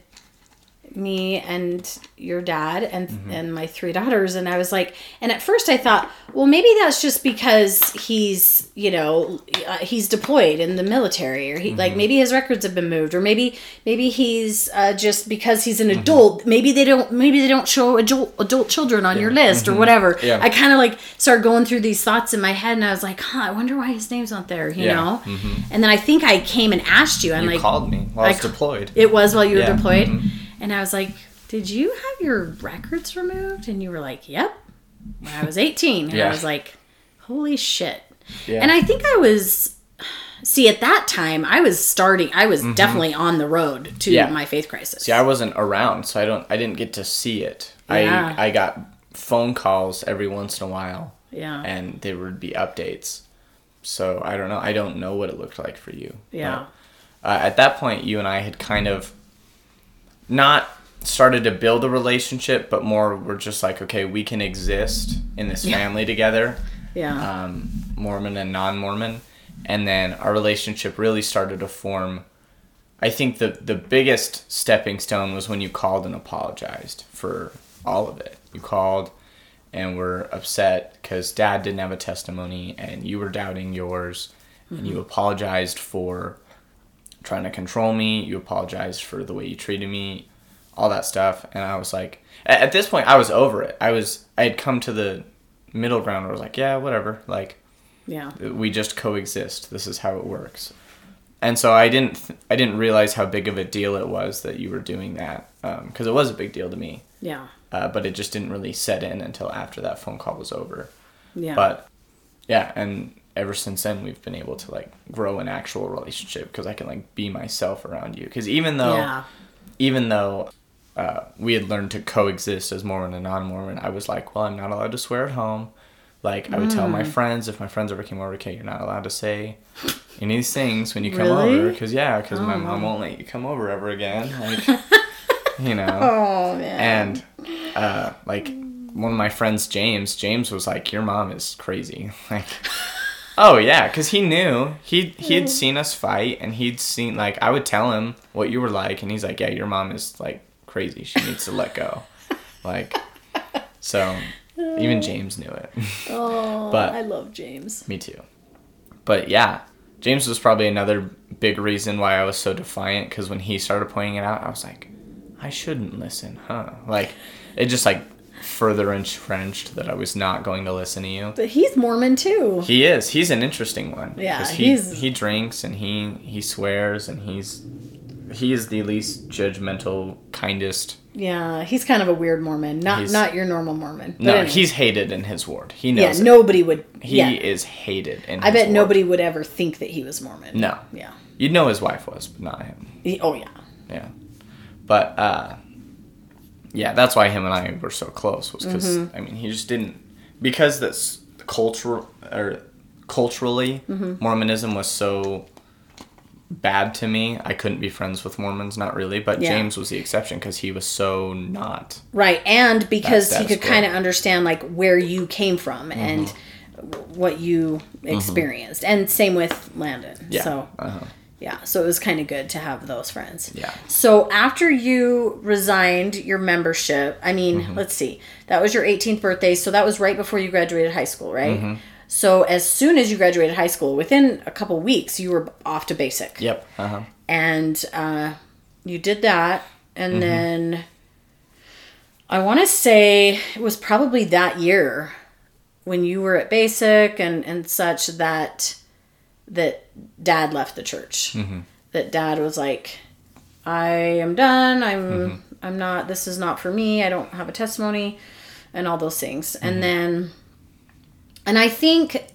me and your dad and Mm-hmm. and my three daughters and I was like and at first I thought well maybe that's just because he's you know uh, he's deployed in the military or he like Mm-hmm. maybe his records have been moved or maybe maybe he's uh, just because he's Mm-hmm. an adult maybe they don't maybe they don't show adult adult children on your list or whatever Mm-hmm. Yeah. I kind of like started going through these thoughts in my head and I was like huh I wonder why his name's not there you Yeah. know and then I think I came and asked you I'm You like called me while I was I deployed. it was while you were Yeah, deployed. And I was like, Did you have your records removed? And you were like, Yep. When I was 18. And I was like, Holy shit. Yeah. And I think I was, see, at that time, I was starting, I was definitely on the road to Mm-hmm. Yeah. my faith crisis. See, I wasn't around, so I don't. I didn't get to see it. Yeah. I I got phone calls every once in a while, yeah. and there would be updates. So I don't know. I don't know what it looked like for you. Yeah. Uh, at that point, you and I had kind of not started to build a relationship, but more we're just like, okay, we can exist in this Yeah. family together. yeah. um, Mormon and non-Mormon, and then our relationship really started to form. I think the the biggest stepping stone was when you called and apologized for all of it. You called and were upset because Dad didn't have a testimony, and you were doubting yours, and you apologized for trying to control me. You apologized for the way you treated me, all that stuff, and I was like, at, this point, I was over it. I was I had come to the middle ground where I was like, yeah, whatever, like yeah. we just coexist. This is how it works. And so I didn't th- I didn't realize how big of a deal it was that you were doing that because it was a big deal to me. Yeah. Uh, but it just didn't really set in until after that phone call was over. Yeah. But yeah, and ever since then we've been able to like grow an actual relationship because I can like be myself around you. Because even though yeah. even though uh, we had learned to coexist as Mormon and non-Mormon, I was like, well, I'm not allowed to swear at home. Like I would tell Mm. my friends if my friends ever came over, okay, you're not allowed to say any of these things when you come Really? over, because yeah, because my Oh. mom won't let you come over ever again. Like, (laughs) you know Oh man. and uh, like one of my friends james james was like your mom is crazy (laughs) like oh yeah because he knew. He he'd hmm. seen us fight and he'd seen like i would tell him what you were like and he's like yeah your mom is like crazy. She needs to let go. (laughs) Like so even james knew it. (laughs) Oh, but- I love James. me too. But yeah james was probably another big reason why i was so defiant because when he started pointing it out i was like i shouldn't listen huh? Like it just like further entrenched that i was not going to listen to you But he's Mormon too. he is he's an interesting one Yeah, he, he's- he drinks and he he swears and he's he is the least judgmental kindest yeah, he's kind of a weird Mormon. Not He's- not your normal Mormon. No anyway. he's hated in his ward he yeah. knows it. Nobody would. he yeah, is hated in I bet ward. nobody would ever think that he was Mormon. no Yeah. you'd know his wife was but not him He- oh yeah. Yeah. But uh yeah, that's why him and I were so close was because Mm-hmm. I mean he just didn't because this cultural or culturally Mm-hmm. Mormonism was so bad to me. I couldn't be friends with Mormons, not really. But Yeah. James was the exception because he was so not. Right, and because he could kind of understand like where you came from and what you experienced, and same with Landon. Mm-hmm. Yeah. So uh-huh. Yeah, so it was kind of good to have those friends. Yeah. So after you resigned your membership, I mean, Mm-hmm. let's see, that was your 18th birthday, so that was right before you graduated high school, right? Mm-hmm. So as soon as you graduated high school, within a couple weeks, you were off to basic Yep. Uh-huh. and uh, you did that and then i want to say it was probably that year when you were at basic and and such that that dad left the church. Mm-hmm. That dad was like i am done. I'm mm-hmm. i'm not this is not for me. I don't have a testimony and all those things. And mm-hmm. then and i think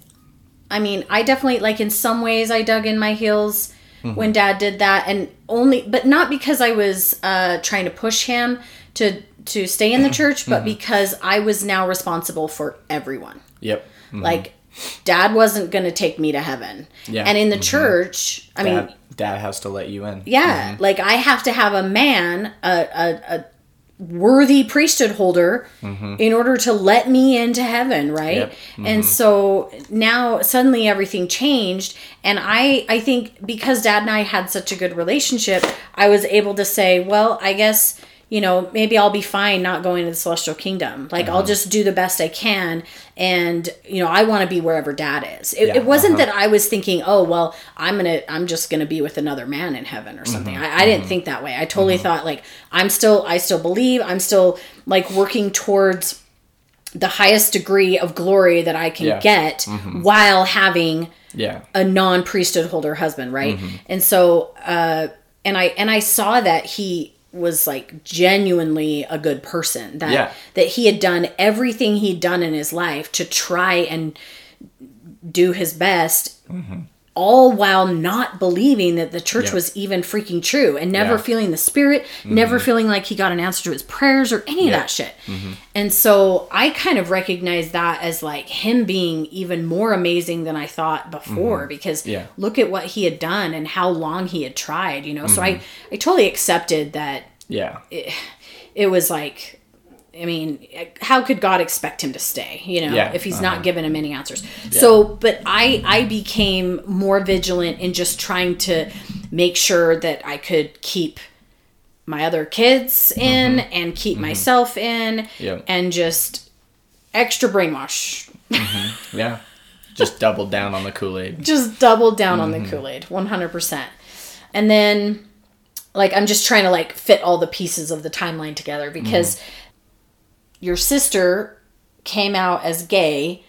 I mean, I definitely like in some ways I dug in my heels when dad did that. And only but not because I was uh trying to push him to to stay in the church, but because I was now responsible for everyone. Yep. Like dad wasn't going to take me to heaven. Yeah. And in the mm-hmm. church, I mean, Dad, Dad has to let you in. yeah, mm-hmm. like I have to have a man, a, a, a worthy priesthood holder, mm-hmm. in order to let me into heaven, right? Yep. And so now suddenly everything changed, and I I think because Dad and I had such a good relationship, I was able to say, well, I guess. You know, maybe I'll be fine not going to the celestial kingdom. Like, I'll uh-huh. just do the best I can. And, you know, I want to be wherever dad is. It, Yeah, it wasn't uh-huh. that I was thinking, oh, well, I'm going to, I'm just going to be with another man in heaven or something. Mm-hmm, I, I didn't mm-hmm. think that way. I totally mm-hmm. thought, like, I'm still, I still believe, I'm still, like, working towards the highest degree of glory that I can Yeah. get while having Yeah. a non priesthood holder husband, right? And so, uh, and I and I saw that he was like genuinely a good person. That Yeah. that he had done everything he'd done in his life to try and do his best. Mm-hmm. All while not believing that the church Yeah. was even freaking true and never Yeah. Mm-hmm. feeling the spirit, never feeling like he got an answer to his prayers or any of Yeah. Mm-hmm. that shit. And so I kind of recognized that as like him being even more amazing than I thought before because Mm-hmm. Yeah. look at what he had done and how long he had tried, you know. So Mm-hmm. I I totally accepted that Yeah. it was like I mean, how could God expect him to stay, you know, Yeah, if he's uh-huh. not giving him any answers? So, but I I became more vigilant in just trying to make sure that I could keep my other kids in and keep myself in Mm-hmm. Yeah. and just extra brainwash. Yeah. Just double down on the Kool Aid. Just double down on Mm-hmm. the Kool-Aid 100%. And then like I'm just trying to like fit all the pieces of the timeline together because Mm-hmm. Your sister came out as gay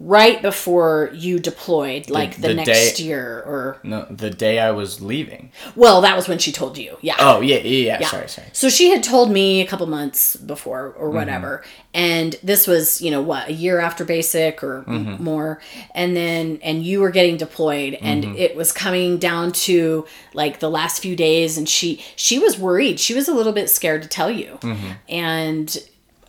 right before you deployed, like the, the next day- year, or No, the day I was leaving. well, that was when she told you. Yeah. Oh yeah, yeah, yeah. Yeah. Sorry, sorry. So she had told me a couple months before Mm-hmm. or whatever. And this was, you know, what, a year after basic or Mm-hmm. more. And then, and you were getting deployed and Mm-hmm. it was coming down to like the last few days. And she, she was worried. She was a little bit scared to tell you. Mm-hmm. And,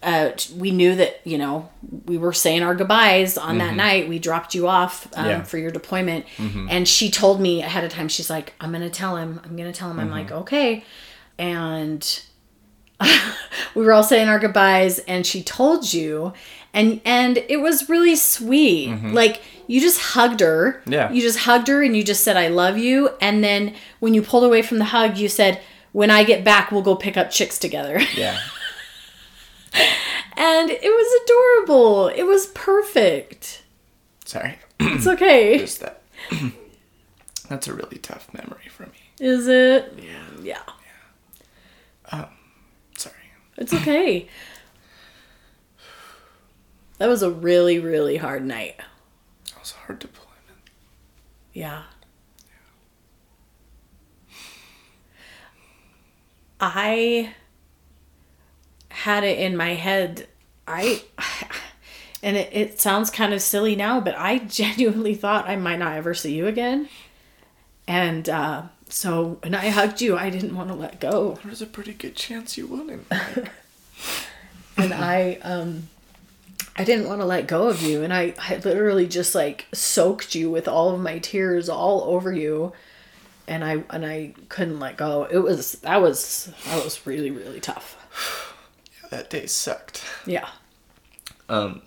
uh, we knew that, you know, we were saying our goodbyes on that night. We dropped you off um, Mm-hmm. Yeah. Mm-hmm. for your deployment. And she told me ahead of time, she's like, I'm going to tell him. I'm going to tell him. I'm like, okay. And (laughs) we were all saying our goodbyes and she told you and and it was really sweet like you just hugged her Yeah. you just hugged her and you just said i love you and then when you pulled away from the hug you said when i get back we'll go pick up chicks together (laughs) Yeah. And it was adorable it was perfect Sorry. it's okay (clears throat) Just that. (clears throat) That's a really tough memory for me. is it yeah Yeah. Um, sorry. it's okay (sighs) that was a really really hard night That was a hard deployment. Yeah. I had it in my head. I, and it, it sounds kind of silly now, but I (laughs) genuinely thought I might not ever see you again. And uh, so when I hugged you, I didn't want to let go. There's a pretty good chance you wouldn't. (laughs) and I um I didn't want to let go of you and I, I literally just like soaked you with all of my tears all over you and I and I couldn't let go. It was that was that was really really tough. (sighs) (sighs) (sighs) that day sucked. Yeah. Um.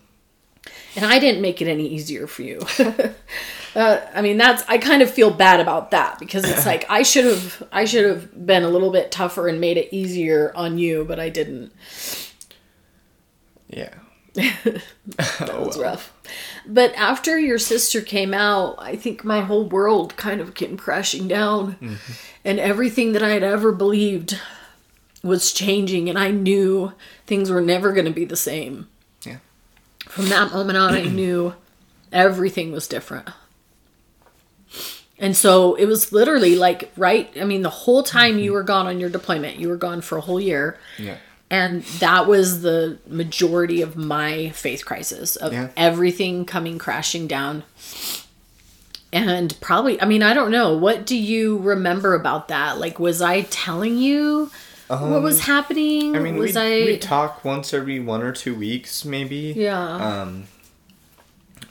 And I didn't make it any easier for you. (laughs) uh, I mean that's I kind of feel bad about that because it's (clears throat) like I should have I should have been a little bit tougher and made it easier on you, but I didn't. Yeah. (laughs) (laughs) That was rough. But after your sister came out, I think my whole world kind of came crashing down. And everything that I had ever believed was changing. And I knew things were never going to be the same. Yeah. From that moment on, I (clears throat) knew everything was different. And so it was literally like, right? I mean, the whole time you mm-hmm. were gone on your deployment, you were gone for a whole year. Yeah. And that was the majority of my faith crisis of Yeah. everything coming crashing down. And probably, I mean, I don't know. What do you remember about that? Like, was I telling you what was happening? Um, I mean, was we I? we talk once every one or two weeks, maybe. yeah. Um,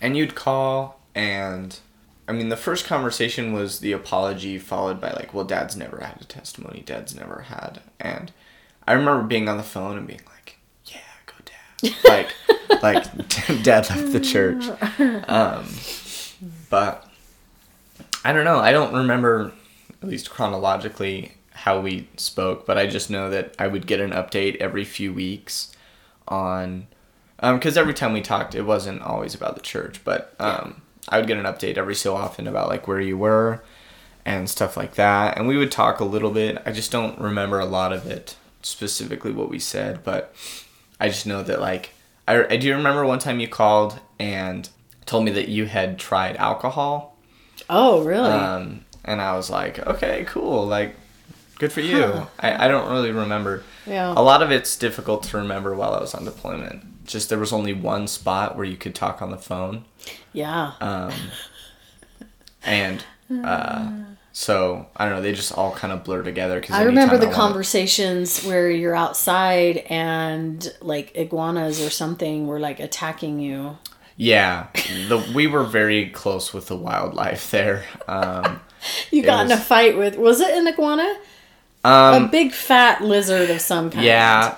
and you'd call, and I mean, the first conversation was the apology, followed by like, "Well, Dad's never had a testimony. Dad's never had." And I remember being on the phone and being like, "Yeah, go, Dad." (laughs) Like, like (laughs) Dad left the church. Um, but I don't know. I don't remember, at least chronologically, how we spoke. But I just know that I would get an update every few weeks on because every time we talked, it wasn't always about the church, but um, I would get an update every so often about like where you were and stuff like that, and we would talk a little bit. I just don't remember a lot of it specifically what we said, but I just know that like I, I do remember one time you called and told me that you had tried alcohol, oh, really? um, and I was like, okay, cool, like good for you. I, I don't really remember yeah. a lot of it's difficult to remember while I was on deployment. Just there was only one spot where you could talk on the phone, yeah. um, (laughs) and uh, so I don't know. They just all kind of blur together. Cause I remember the I wanna- conversations where you're outside and like iguanas or something were like attacking you. Yeah, the we were very close with the wildlife there. Um, (laughs) You It got in a fight with was it an iguana? A um, big fat lizard of some kind. yeah,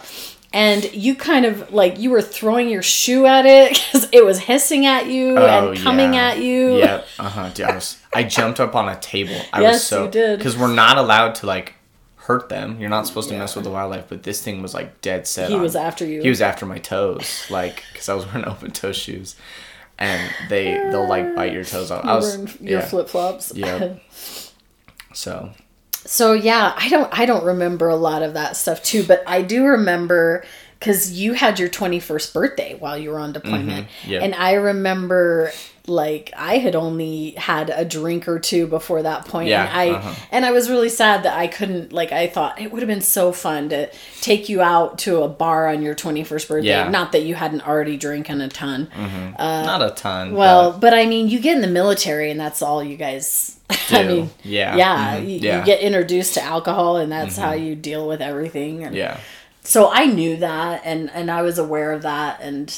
And you kind of like you were throwing your shoe at it (laughs) because it was hissing at you Oh, and coming yeah. at you. Yep. Uh huh. I was. I jumped up on a table. I Yes, was so you did. because we're not allowed to like hurt them. You're not supposed to mess with the wildlife, but this thing was like dead set. He on- was after you. He was after my toes, like because I was wearing (laughs) open toe shoes, and they they'll like bite your toes off. You I was your yeah. flip flops. Yeah. (laughs) So So yeah, I don't I don't remember a lot of that stuff too, but I do remember because you had your 21st birthday while you were on deployment. Mm-hmm. Yep. And I remember like I had only had a drink or two before that point. Yeah, And I uh-huh. and I was really sad that I couldn't like I thought it would have been so fun to take you out to a bar on your 21st birthday. Yeah. Not that you hadn't already drinking a ton. Mm-hmm. Not a ton. Well, but but I mean, you get in the military, and that's all you guys. (laughs) I mean, Yeah. yeah, Mhm. you, Yeah. you get introduced to alcohol, and that's how you deal with everything. And yeah. so I knew that, and and I was aware of that, and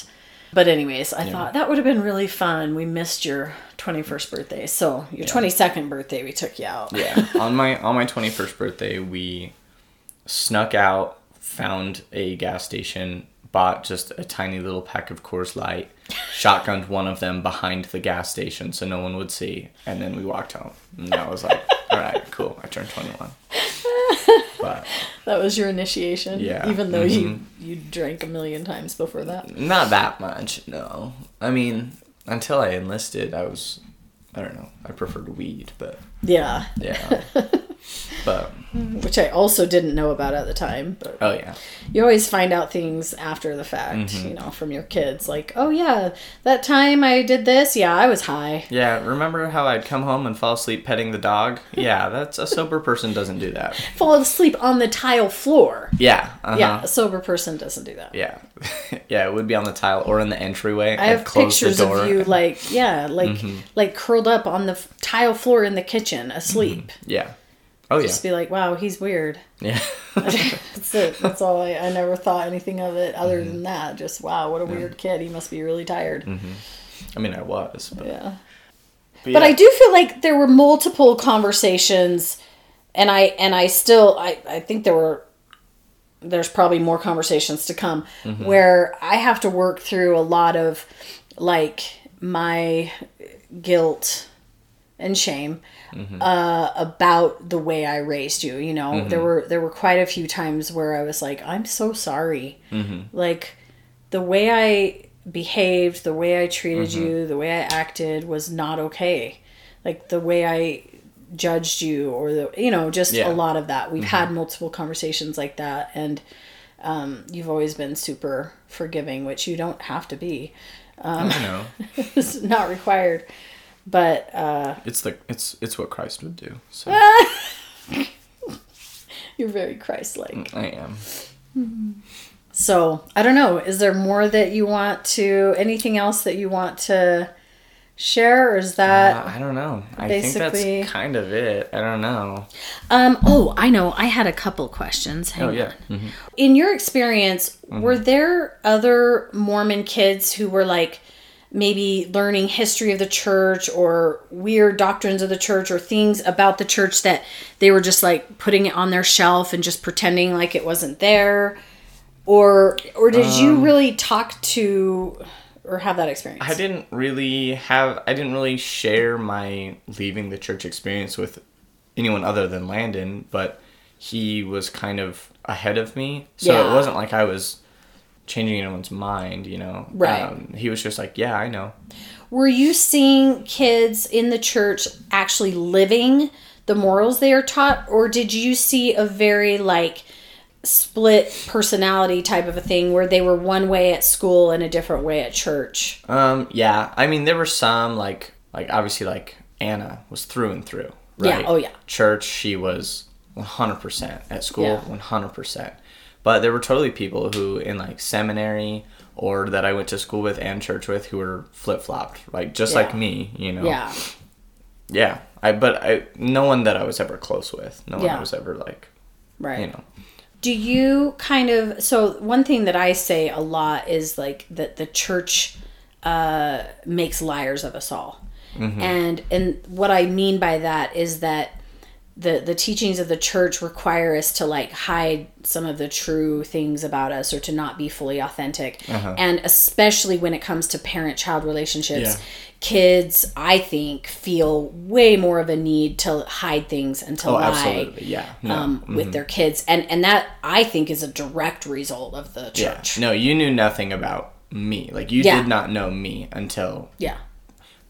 but anyways, I thought that would have been really fun. We missed your twenty first birthday, so your twenty second birthday, we took you out. Yeah. (laughs) on my on my 21st birthday, we snuck out, found a gas station, bought just a tiny little pack of Coors Light, shotgunned one of them behind the gas station so no one would see, and then we walked home. And I was like, (laughs) all right, cool. I turned 21. But That was your initiation. Yeah. even though you mm-hmm. you drank a million times before that. not that much, no. I mean, until I enlisted, I was, I don't know, I preferred weed, but Yeah, yeah. (laughs) but, which I also didn't know about at the time, but. oh yeah. you always find out things after the fact, Mm-hmm. you know, from your kids. Like, oh yeah, that time I did this, yeah, I was high. Yeah, remember how I'd come home and fall asleep petting the dog? (laughs) Yeah, that's a sober person doesn't do that. Fall asleep on the tile floor. Yeah, uh-huh. Yeah, a sober person doesn't do that. yeah, (laughs) yeah. It would be on the tile or in the entryway. I have pictures of you like, yeah, like Mm-hmm. like curled up on the f- tile floor in the kitchen, asleep. Yeah. Oh yeah. Just be like, wow, he's weird. Yeah. (laughs) That's it. That's all. I, I never thought anything of it other Mm-hmm. than that. Just wow, what a weird kid. He must be really tired. I mean, I was, but, Yeah. but, but. I do feel like there were multiple conversations, and I and I still I I think there were. There's probably more conversations to come Mm-hmm. where I have to work through a lot of like my guilt and shame Mm-hmm. uh, about the way I raised you. You know, Mm-hmm. there were there were quite a few times where I was like, I'm so sorry. Mm-hmm. Like the way I behaved, the way I treated Mm-hmm. you, the way I acted was not okay. Like the way I judged you or the you know just Yeah. Mm-hmm. a lot of that we've had multiple conversations like that and um, you've always been super forgiving which you don't have to be I know. (laughs) it's not required but uh, It's the it's it's what Christ would do. So (laughs) you're very christ-like I am. so i don't know is there more that you want to anything else that you want to share or is that Uh, I don't know. I think basically- that's kind of it. I don't know. Um. Oh, I know. I had a couple questions. Hang Oh yeah. on. Mhm. In your experience, were Mm-hmm. there other Mormon kids who were like maybe learning history of the church or weird doctrines of the church or things about the church that they were just like putting it on their shelf and just pretending like it wasn't there? Or or did you Um, really talk to or have that experience? I didn't really have. I didn't really share my leaving the church experience with anyone other than Landon, but he was kind of ahead of me, so Yeah. it wasn't like I was changing anyone's mind. You know, Right. Um, he was just like, "Yeah, I know." Were you seeing kids in the church actually living the morals they are taught, or did you see a very like split personality type of a thing where they were one way at school and a different way at church? Um, yeah. I mean, there were some like like obviously like Anna was through and through. Yeah, Right? oh, yeah. Church, she was one hundred percent at school, Yeah. one hundred percent. But there were totally people who in like seminary or that I went to school with and church with who were flip flopped, like just Yeah. like me, you know. Yeah. Yeah. I but I no one that I was ever close with. No one Yeah. I was ever like Right. you know. Do you kind of so one thing that I say a lot is like that the church uh, makes liars of us all, and and what I mean by that is that the the teachings of the church require us to like hide some of the true things about us or to not be fully authentic, and especially when it comes to parent child relationships. Yeah. Kids, I think, feel way more of a need to hide things and to Oh, lie absolutely. Yeah. No. um, with their kids, and and that I think is a direct result of the yeah. church. No, you knew nothing about me. Like you Yeah. did not know me until Yeah,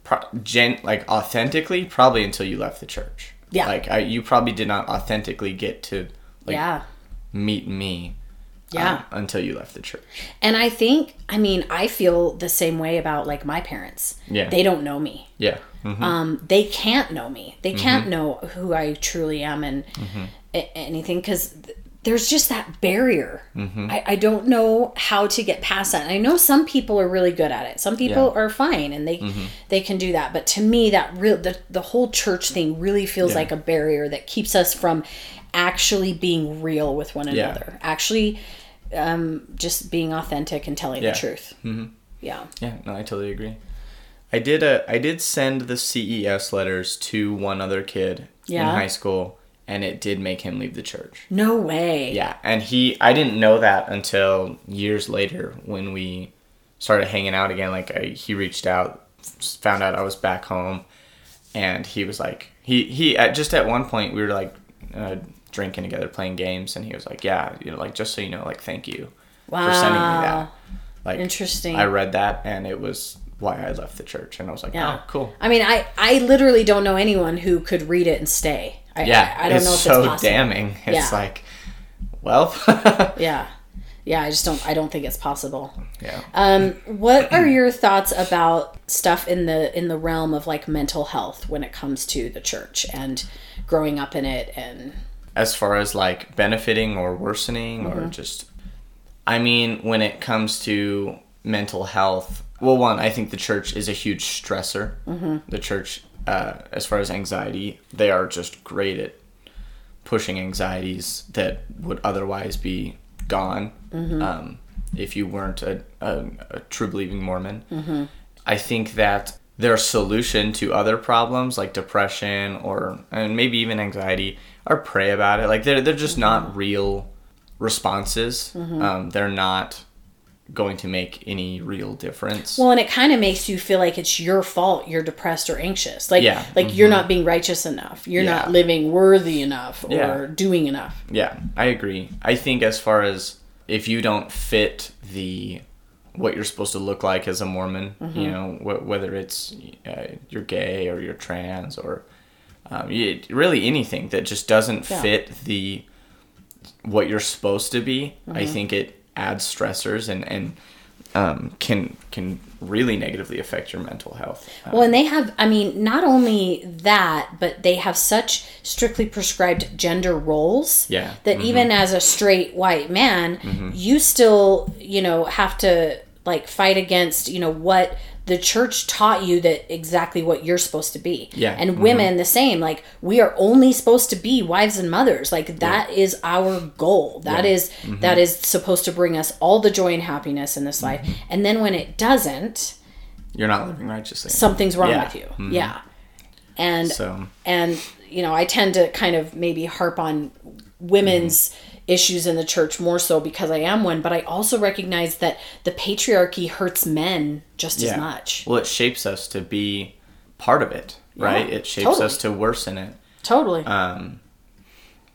pro- gen like authentically probably until you left the church Yeah. like I, you probably did not authentically get to like yeah, meet me Yeah. um, until you left the church. And I think, I mean, I feel the same way about like my parents. Yeah. They don't know me. Yeah. Mhm. Um, they can't know me. They can't Mm-hmm. know who I truly am and a- anything because there's just that barrier. Mm-hmm. I, I don't know how to get past that. And I know some people are really good at it. Some people Yeah. Mm-hmm. are fine and they they can do that. But to me, that real the the whole church thing really feels Yeah. like a barrier that keeps us from actually being real with one Yeah. another. Actually, um, just being authentic and telling the truth. Mm-hmm. Yeah. Yeah, no, I totally agree. I did a I did send the CES letters to one other kid in high school and it did make him leave the church. No way. Yeah, and he I didn't know that until years later when we started hanging out again like I, he reached out found out I was back home and he was like he he at just at one point we were like uh, drinking together playing games and he was like yeah you know like just so you know like thank you for sending me that like Interesting. I read that and it was why I left the church and I was like Yeah. oh cool I mean, I I literally don't know anyone who could read it and stay. I, yeah I, I don't it's know if so it's possible. damning it's Yeah. like well (laughs) Yeah, yeah. I just don't. I don't think it's possible. yeah Um, what are your thoughts about stuff in the in the realm of like mental health when it comes to the church and growing up in it and as far as like benefiting or worsening or Mm-hmm. just i mean when it comes to mental health well one i think the church is a huge stressor Mm-hmm. the church uh, as far as anxiety they are just great at pushing anxieties that would otherwise be gone Mm-hmm. um, if you weren't a, a, a true believing mormon Mm-hmm. I think that their solution to other problems like depression or and maybe even anxiety are pray about it. Like they're they're just not real responses. Um, they're not going to make any real difference. well, and it kind of makes you feel like it's your fault you're depressed or anxious. Like Yeah. like you're not being righteous enough. You're Yeah. not living worthy enough or Yeah. doing enough. yeah, I agree. I think as far as if you don't fit the what you're supposed to look like as a Mormon, Mm-hmm. you know, wh- whether it's uh, you're gay or you're trans or um, you, really anything that just doesn't fit the what you're supposed to be, I Mm-hmm. think it adds stressors and and um, can can really negatively affect your mental health. Uh, Well, and they have, I mean, not only that, but they have such strictly prescribed gender roles Yeah. that even as a straight white man, you still, you know, have to like fight against, you know, what the church taught you that exactly what you're supposed to be. Yeah. And mm-hmm. women the same. Like we are only supposed to be wives and mothers. Like that is our goal. That Yeah. is- mm-hmm. that is supposed to bring us all the joy and happiness in this life. Mm-hmm. And then when it doesn't, you're not living righteously. something's wrong Yeah. with you. Yeah. And So and you know, I tend to kind of maybe harp on women's issues in the church more so because I am one, but I also recognize that the patriarchy hurts men just as much. Well, it shapes us to be part of it, right? Yeah, it shapes totally. us to worsen it. Totally. Um,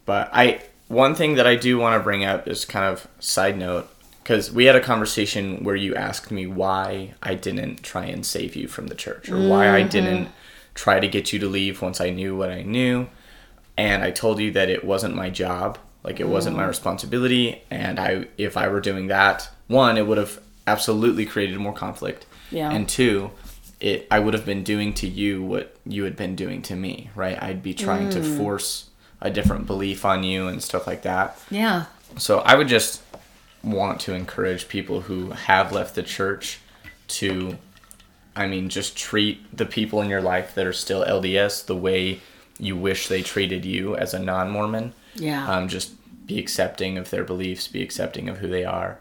but I one thing that I do want to bring up is kind of side note because we had a conversation where you asked me why I didn't try and save you from the church or why I didn't try to get you to leave once I knew what I knew, and I told you that it wasn't my job, like it wasn't my responsibility, and I if I were doing that, one it would have absolutely created more conflict, Yeah. and two it I would have been doing to you what you had been doing to me, right? I'd be trying to mm. force a different belief on you and stuff like that. yeah. So I would just want to encourage people who have left the church to I mean just treat the people in your life that are still LDS the way you wish they treated you as a non-Mormon. Yeah. Um, just be accepting of their beliefs, be accepting of who they are,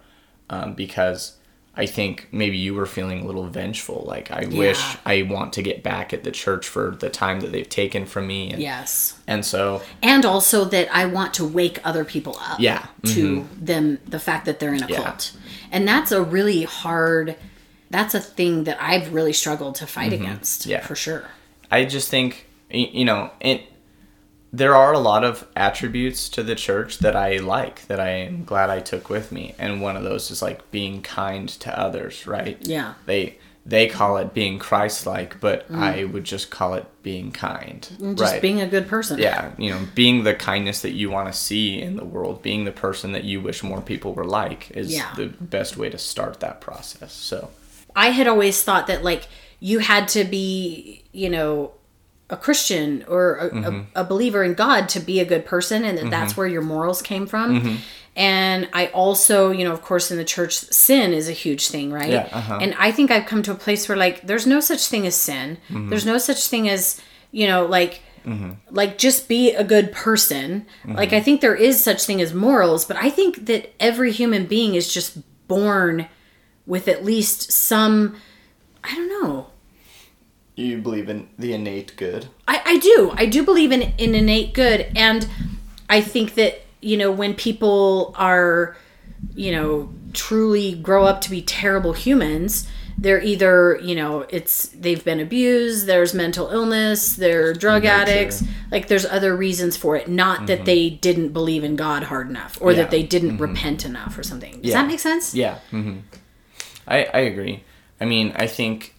um, because I think maybe you were feeling a little vengeful. Like I wish I want to get back at the church for the time that they've taken from me, and, yes. and so And also that I want to wake other people up Yeah, to them the fact that they're in a Yeah. cult. And that's a really hard that's a thing that I've really struggled to fight against. Mm-hmm. Yeah. For sure. I just think you know it. There are a lot of attributes to the church that I like that I am glad I took with me, and one of those is like being kind to others. Right? Yeah. They they call it being Christ-like, but I would just call it being kind. Mm. Just right. being a good person. yeah, you know, being the kindness that you want to see in the world, being the person that you wish more people were like is Yeah. the best way to start that process. So, I had always thought that like you had to be, you know, a Christian or a, a, mm-hmm. a believer in God to be a good person, and that that's mm-hmm. where your morals came from. Mm-hmm. And I also, you know, of course, in the church, sin is a huge thing, right? Yeah, uh-huh. And I think I've come to a place where like there's no such thing as sin. There's no such thing as, you know, like like just be a good person. Like I think there is such thing as morals, but I think that every human being is just born with at least some I don't know. You believe in the innate good? I, I do. I do believe in, in innate good. And I think that, you know, when people are, you know, truly grow up to be terrible humans, they're either, you know, it's they've been abused, there's mental illness, they're drug Nature. addicts. Like there's other reasons for it. Not that they didn't believe in God hard enough or Yeah. that they didn't repent enough or something. Does Yeah. that make sense? Yeah. hmm I, I agree. I mean, I think,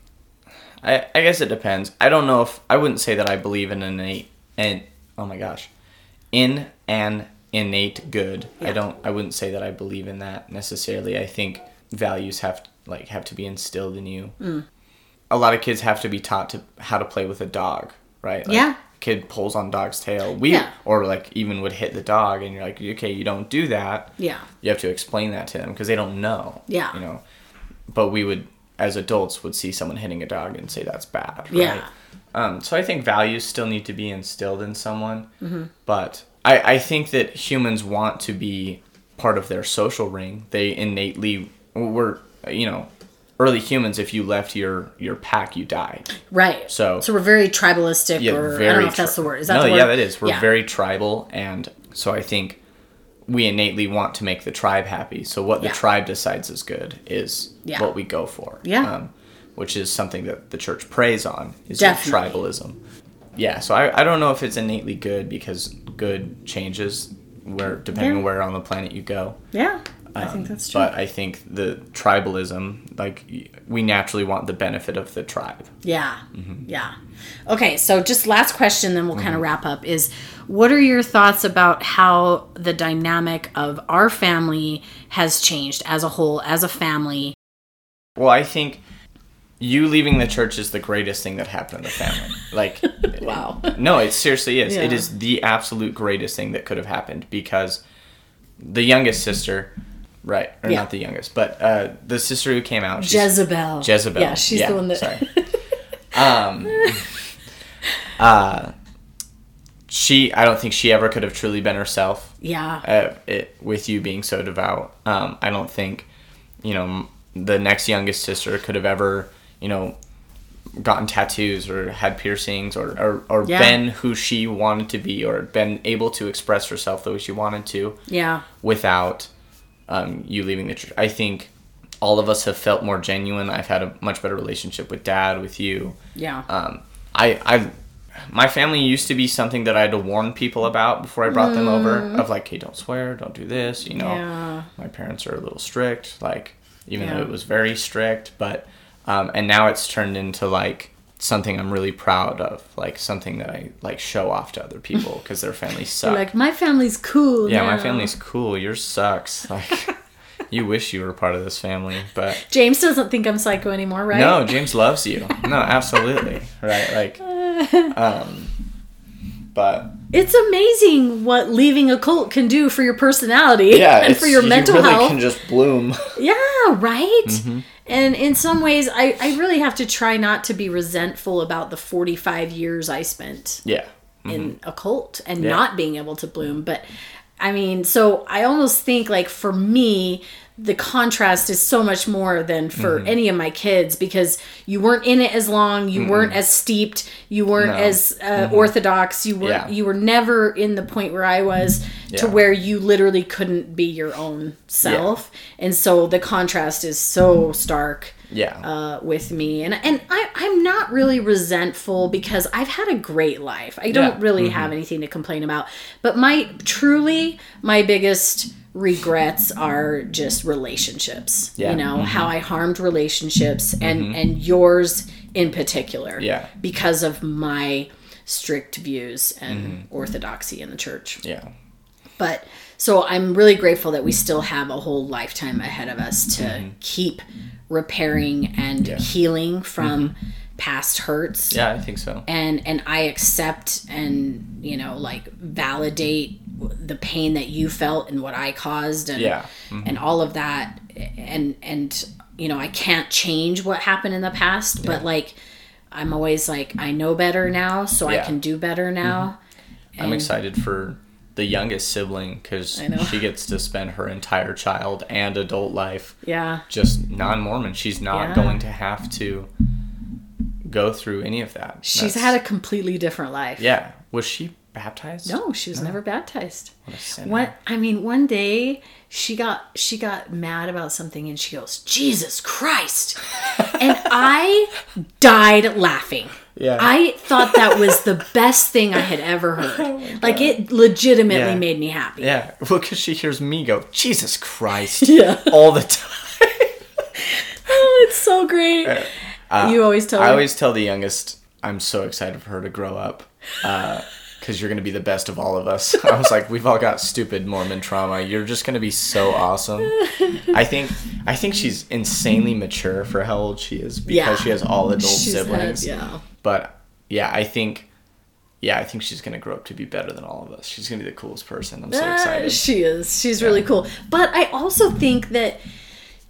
I, I guess it depends. I don't know if, I wouldn't say that I believe in innate, and, oh my gosh, in an innate good. I don't, I wouldn't say that I believe in that necessarily. I think values have, like, have to be instilled in you. Mm. A lot of kids have to be taught to how to play with a dog, right? Like, Yeah. Kid pulls on dog's tail. We, Yeah. or like even would hit the dog, and you're like, okay, you don't do that Yeah. you have to explain that to them because they don't know. Yeah. You know, but we would, as adults, would see someone hitting a dog and say that's bad. Right? Yeah. Um, so I think values still need to be instilled in someone, Mm-hmm. but I, I think that humans want to be part of their social ring. They innately were, you know, early humans. If you left your your pack, you died. Right. So- so we're very tribalistic Yeah, or I very. don't know if that's tri- the word. Is that no? the word? Yeah, that is. We're Yeah. very tribal, and so I think we innately want to make the tribe happy. So what the tribe decides is good is Yeah. what we go for. Yeah. Um, which is something that the church preys on is tribalism. Yeah. So I, I don't know if it's innately good because good changes where depending Yeah. on where on the planet you go. Yeah. I think Um, that's true. But I think the tribalism, like we naturally want the benefit of the tribe. Yeah. Mm-hmm. Yeah. Okay, so just last question, then we'll kind of wrap up is what are your thoughts about how the dynamic of our family has changed as a whole, as a family? Well, I think you leaving the church is the greatest thing that happened in the family. Like, (laughs) Wow. no, it seriously is. It Yeah. is the absolute greatest thing that could have happened because the youngest sister, right, or Yeah. not the youngest, but uh, the sister who came out, Jezebel. Jezebel. Yeah, she's Yeah, the one that. sorry. (laughs) um, (laughs) uh, she, I don't think she ever could have truly been herself yeah. uh, it, with you being so devout. Um, I don't think, you know, the next youngest sister could have ever, you know, gotten tattoos or had piercings or, or, or Yeah. been who she wanted to be or been able to express herself the way she wanted to yeah. without um, you leaving the church. I think all of us have felt more genuine. I've had a much better relationship with dad, with you. Yeah. Um, I, I, my family used to be something that I had to warn people about before I brought them over. Of like, hey, don't swear, don't do this. You know, Mm. Yeah. my parents are a little strict. Like, even though it was very strict, but um, and now it's turned into like something I'm really proud of, like something that I like show off to other people (laughs) because their family (laughs) sucks. Like, my family's cool. yeah, my family's cool. Yours sucks. (laughs) Like, you wish you were part of this family, but James doesn't think I'm psycho anymore, right? no, James loves you. No, absolutely. Right. Like, um, but It's amazing what leaving a cult can do for your personality yeah, (laughs) and for your you mental really health. can just bloom. (laughs) Yeah, right? Mm-hmm. And in some ways, I, I really have to try not to be resentful about the 45 years I spent yeah. in a cult and Mm-hmm. Yeah. not being able to bloom. But I mean, so I almost think like for me, the contrast is so much more than for Mm-hmm. any of my kids because you weren't in it as long, you weren't as steeped, you weren't No. as uh, orthodox, you were Yeah. you were never in the point where I was to where you literally couldn't be your own self. And so the contrast is so stark. Yeah. uh, with me, and and I, I'm not really resentful because I've had a great life. I don't Yeah. really have anything to complain about. But my truly my biggest regrets are just relationships. Yeah. You know mm-hmm. how I harmed relationships and mm-hmm. and yours in particular. Yeah. Because of my strict views and mm-hmm. orthodoxy in the church yeah. but so i'm really grateful that we still have a whole lifetime ahead of us to Mm-hmm. keep repairing and healing from past hurts Mm-hmm. Yeah, I think so. and and i accept and you know like validate the pain that you felt and what i caused and Yeah. and all of that and and you know i can't change what happened in the past but like i'm always like i know better now so i can do better now I'm excited for the youngest sibling because she gets to spend her entire child and adult life yeah just non-Mormon. She's not Yeah. going to have to go through any of that. she's That's- had a completely different life Yeah. Was she baptized? No, she was never baptized. What I mean, one day she got she got mad about something and she goes, "Jesus Christ!" (laughs) and I died laughing. Yeah. I thought that was the best thing I had ever (laughs) heard. Oh like it legitimately Yeah. made me happy. Yeah. Well, because she hears me go, Jesus Christ, (laughs) Yeah. all the time. Oh, it's so great. You always tell Uh, I her. always tell the youngest, I'm so excited for her to grow up. Because you're going to be the best of all of us. (laughs) I was like, we've all got stupid Mormon trauma. You're just going to be so awesome. I think I think she's insanely mature for how old she is because Yeah. she has all adult She's had- siblings. yeah. But yeah, I think yeah, I think she's gonna grow up to be better than all of us. She's gonna be the coolest person. I'm so Ah, excited. She is. She's really cool. But I also think that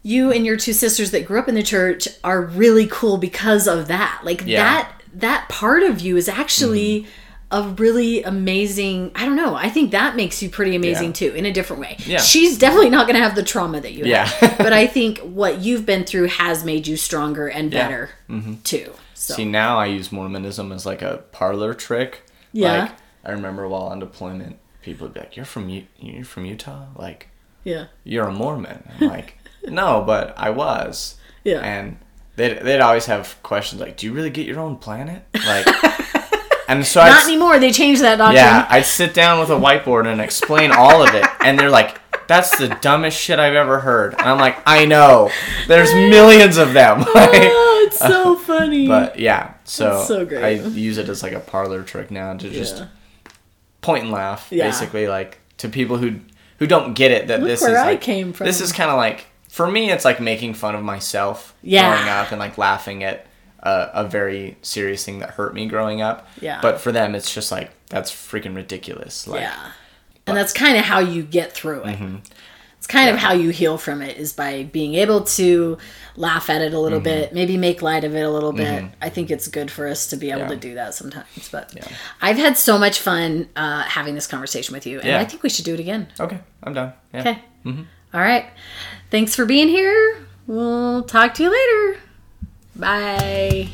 you and your two sisters that grew up in the church are really cool because of that. Like Yeah. Mm-hmm. that that part of you is actually a really amazing I don't know. I think that makes you pretty amazing Yeah. too in a different way. Yeah. She's definitely not going to have the trauma that you Yeah. have. (laughs) but I think what you've been through has made you stronger and Yeah. better too. So See now I use Mormonism as like a parlor trick. Yeah. Like I remember while on deployment, people would be like, "You're from U- you're from Utah, like yeah. you're a Mormon." I'm like, "No, but I was." Yeah. And they'd they'd always have questions like, "Do you really get your own planet?" Like, (laughs) and so I Not anymore. They changed that doctrine. Yeah, I'd sit down with a whiteboard and explain all of it, and they're like, "That's the dumbest shit I've ever heard." And I'm like, "I know. There's millions of them." (laughs) Oh, like, Oh, it's so (laughs) funny. but yeah, so, That's so great. I use it as like a parlor trick now to just Yeah. point and laugh, Yeah. basically, like to people who who don't get it that Look this where is I came from. this is kind of like for me, it's like making fun of myself Yeah. growing up and like laughing at a, a very serious thing that hurt me growing up. Yeah. But for them, it's just like that's freaking ridiculous. Like, Yeah. And that's kind of how you get through it. Mm-hmm. It's kind of how you heal from it is by being able to laugh at it a little Mm-hmm. bit, maybe make light of it a little bit. I think it's good for us to be able Yeah. to do that sometimes. But I've had so much fun uh, having this conversation with you, and Yeah. I think we should do it again. Okay, I'm done. Yeah. Okay. All right. Thanks for being here. We'll talk to you later. Bye.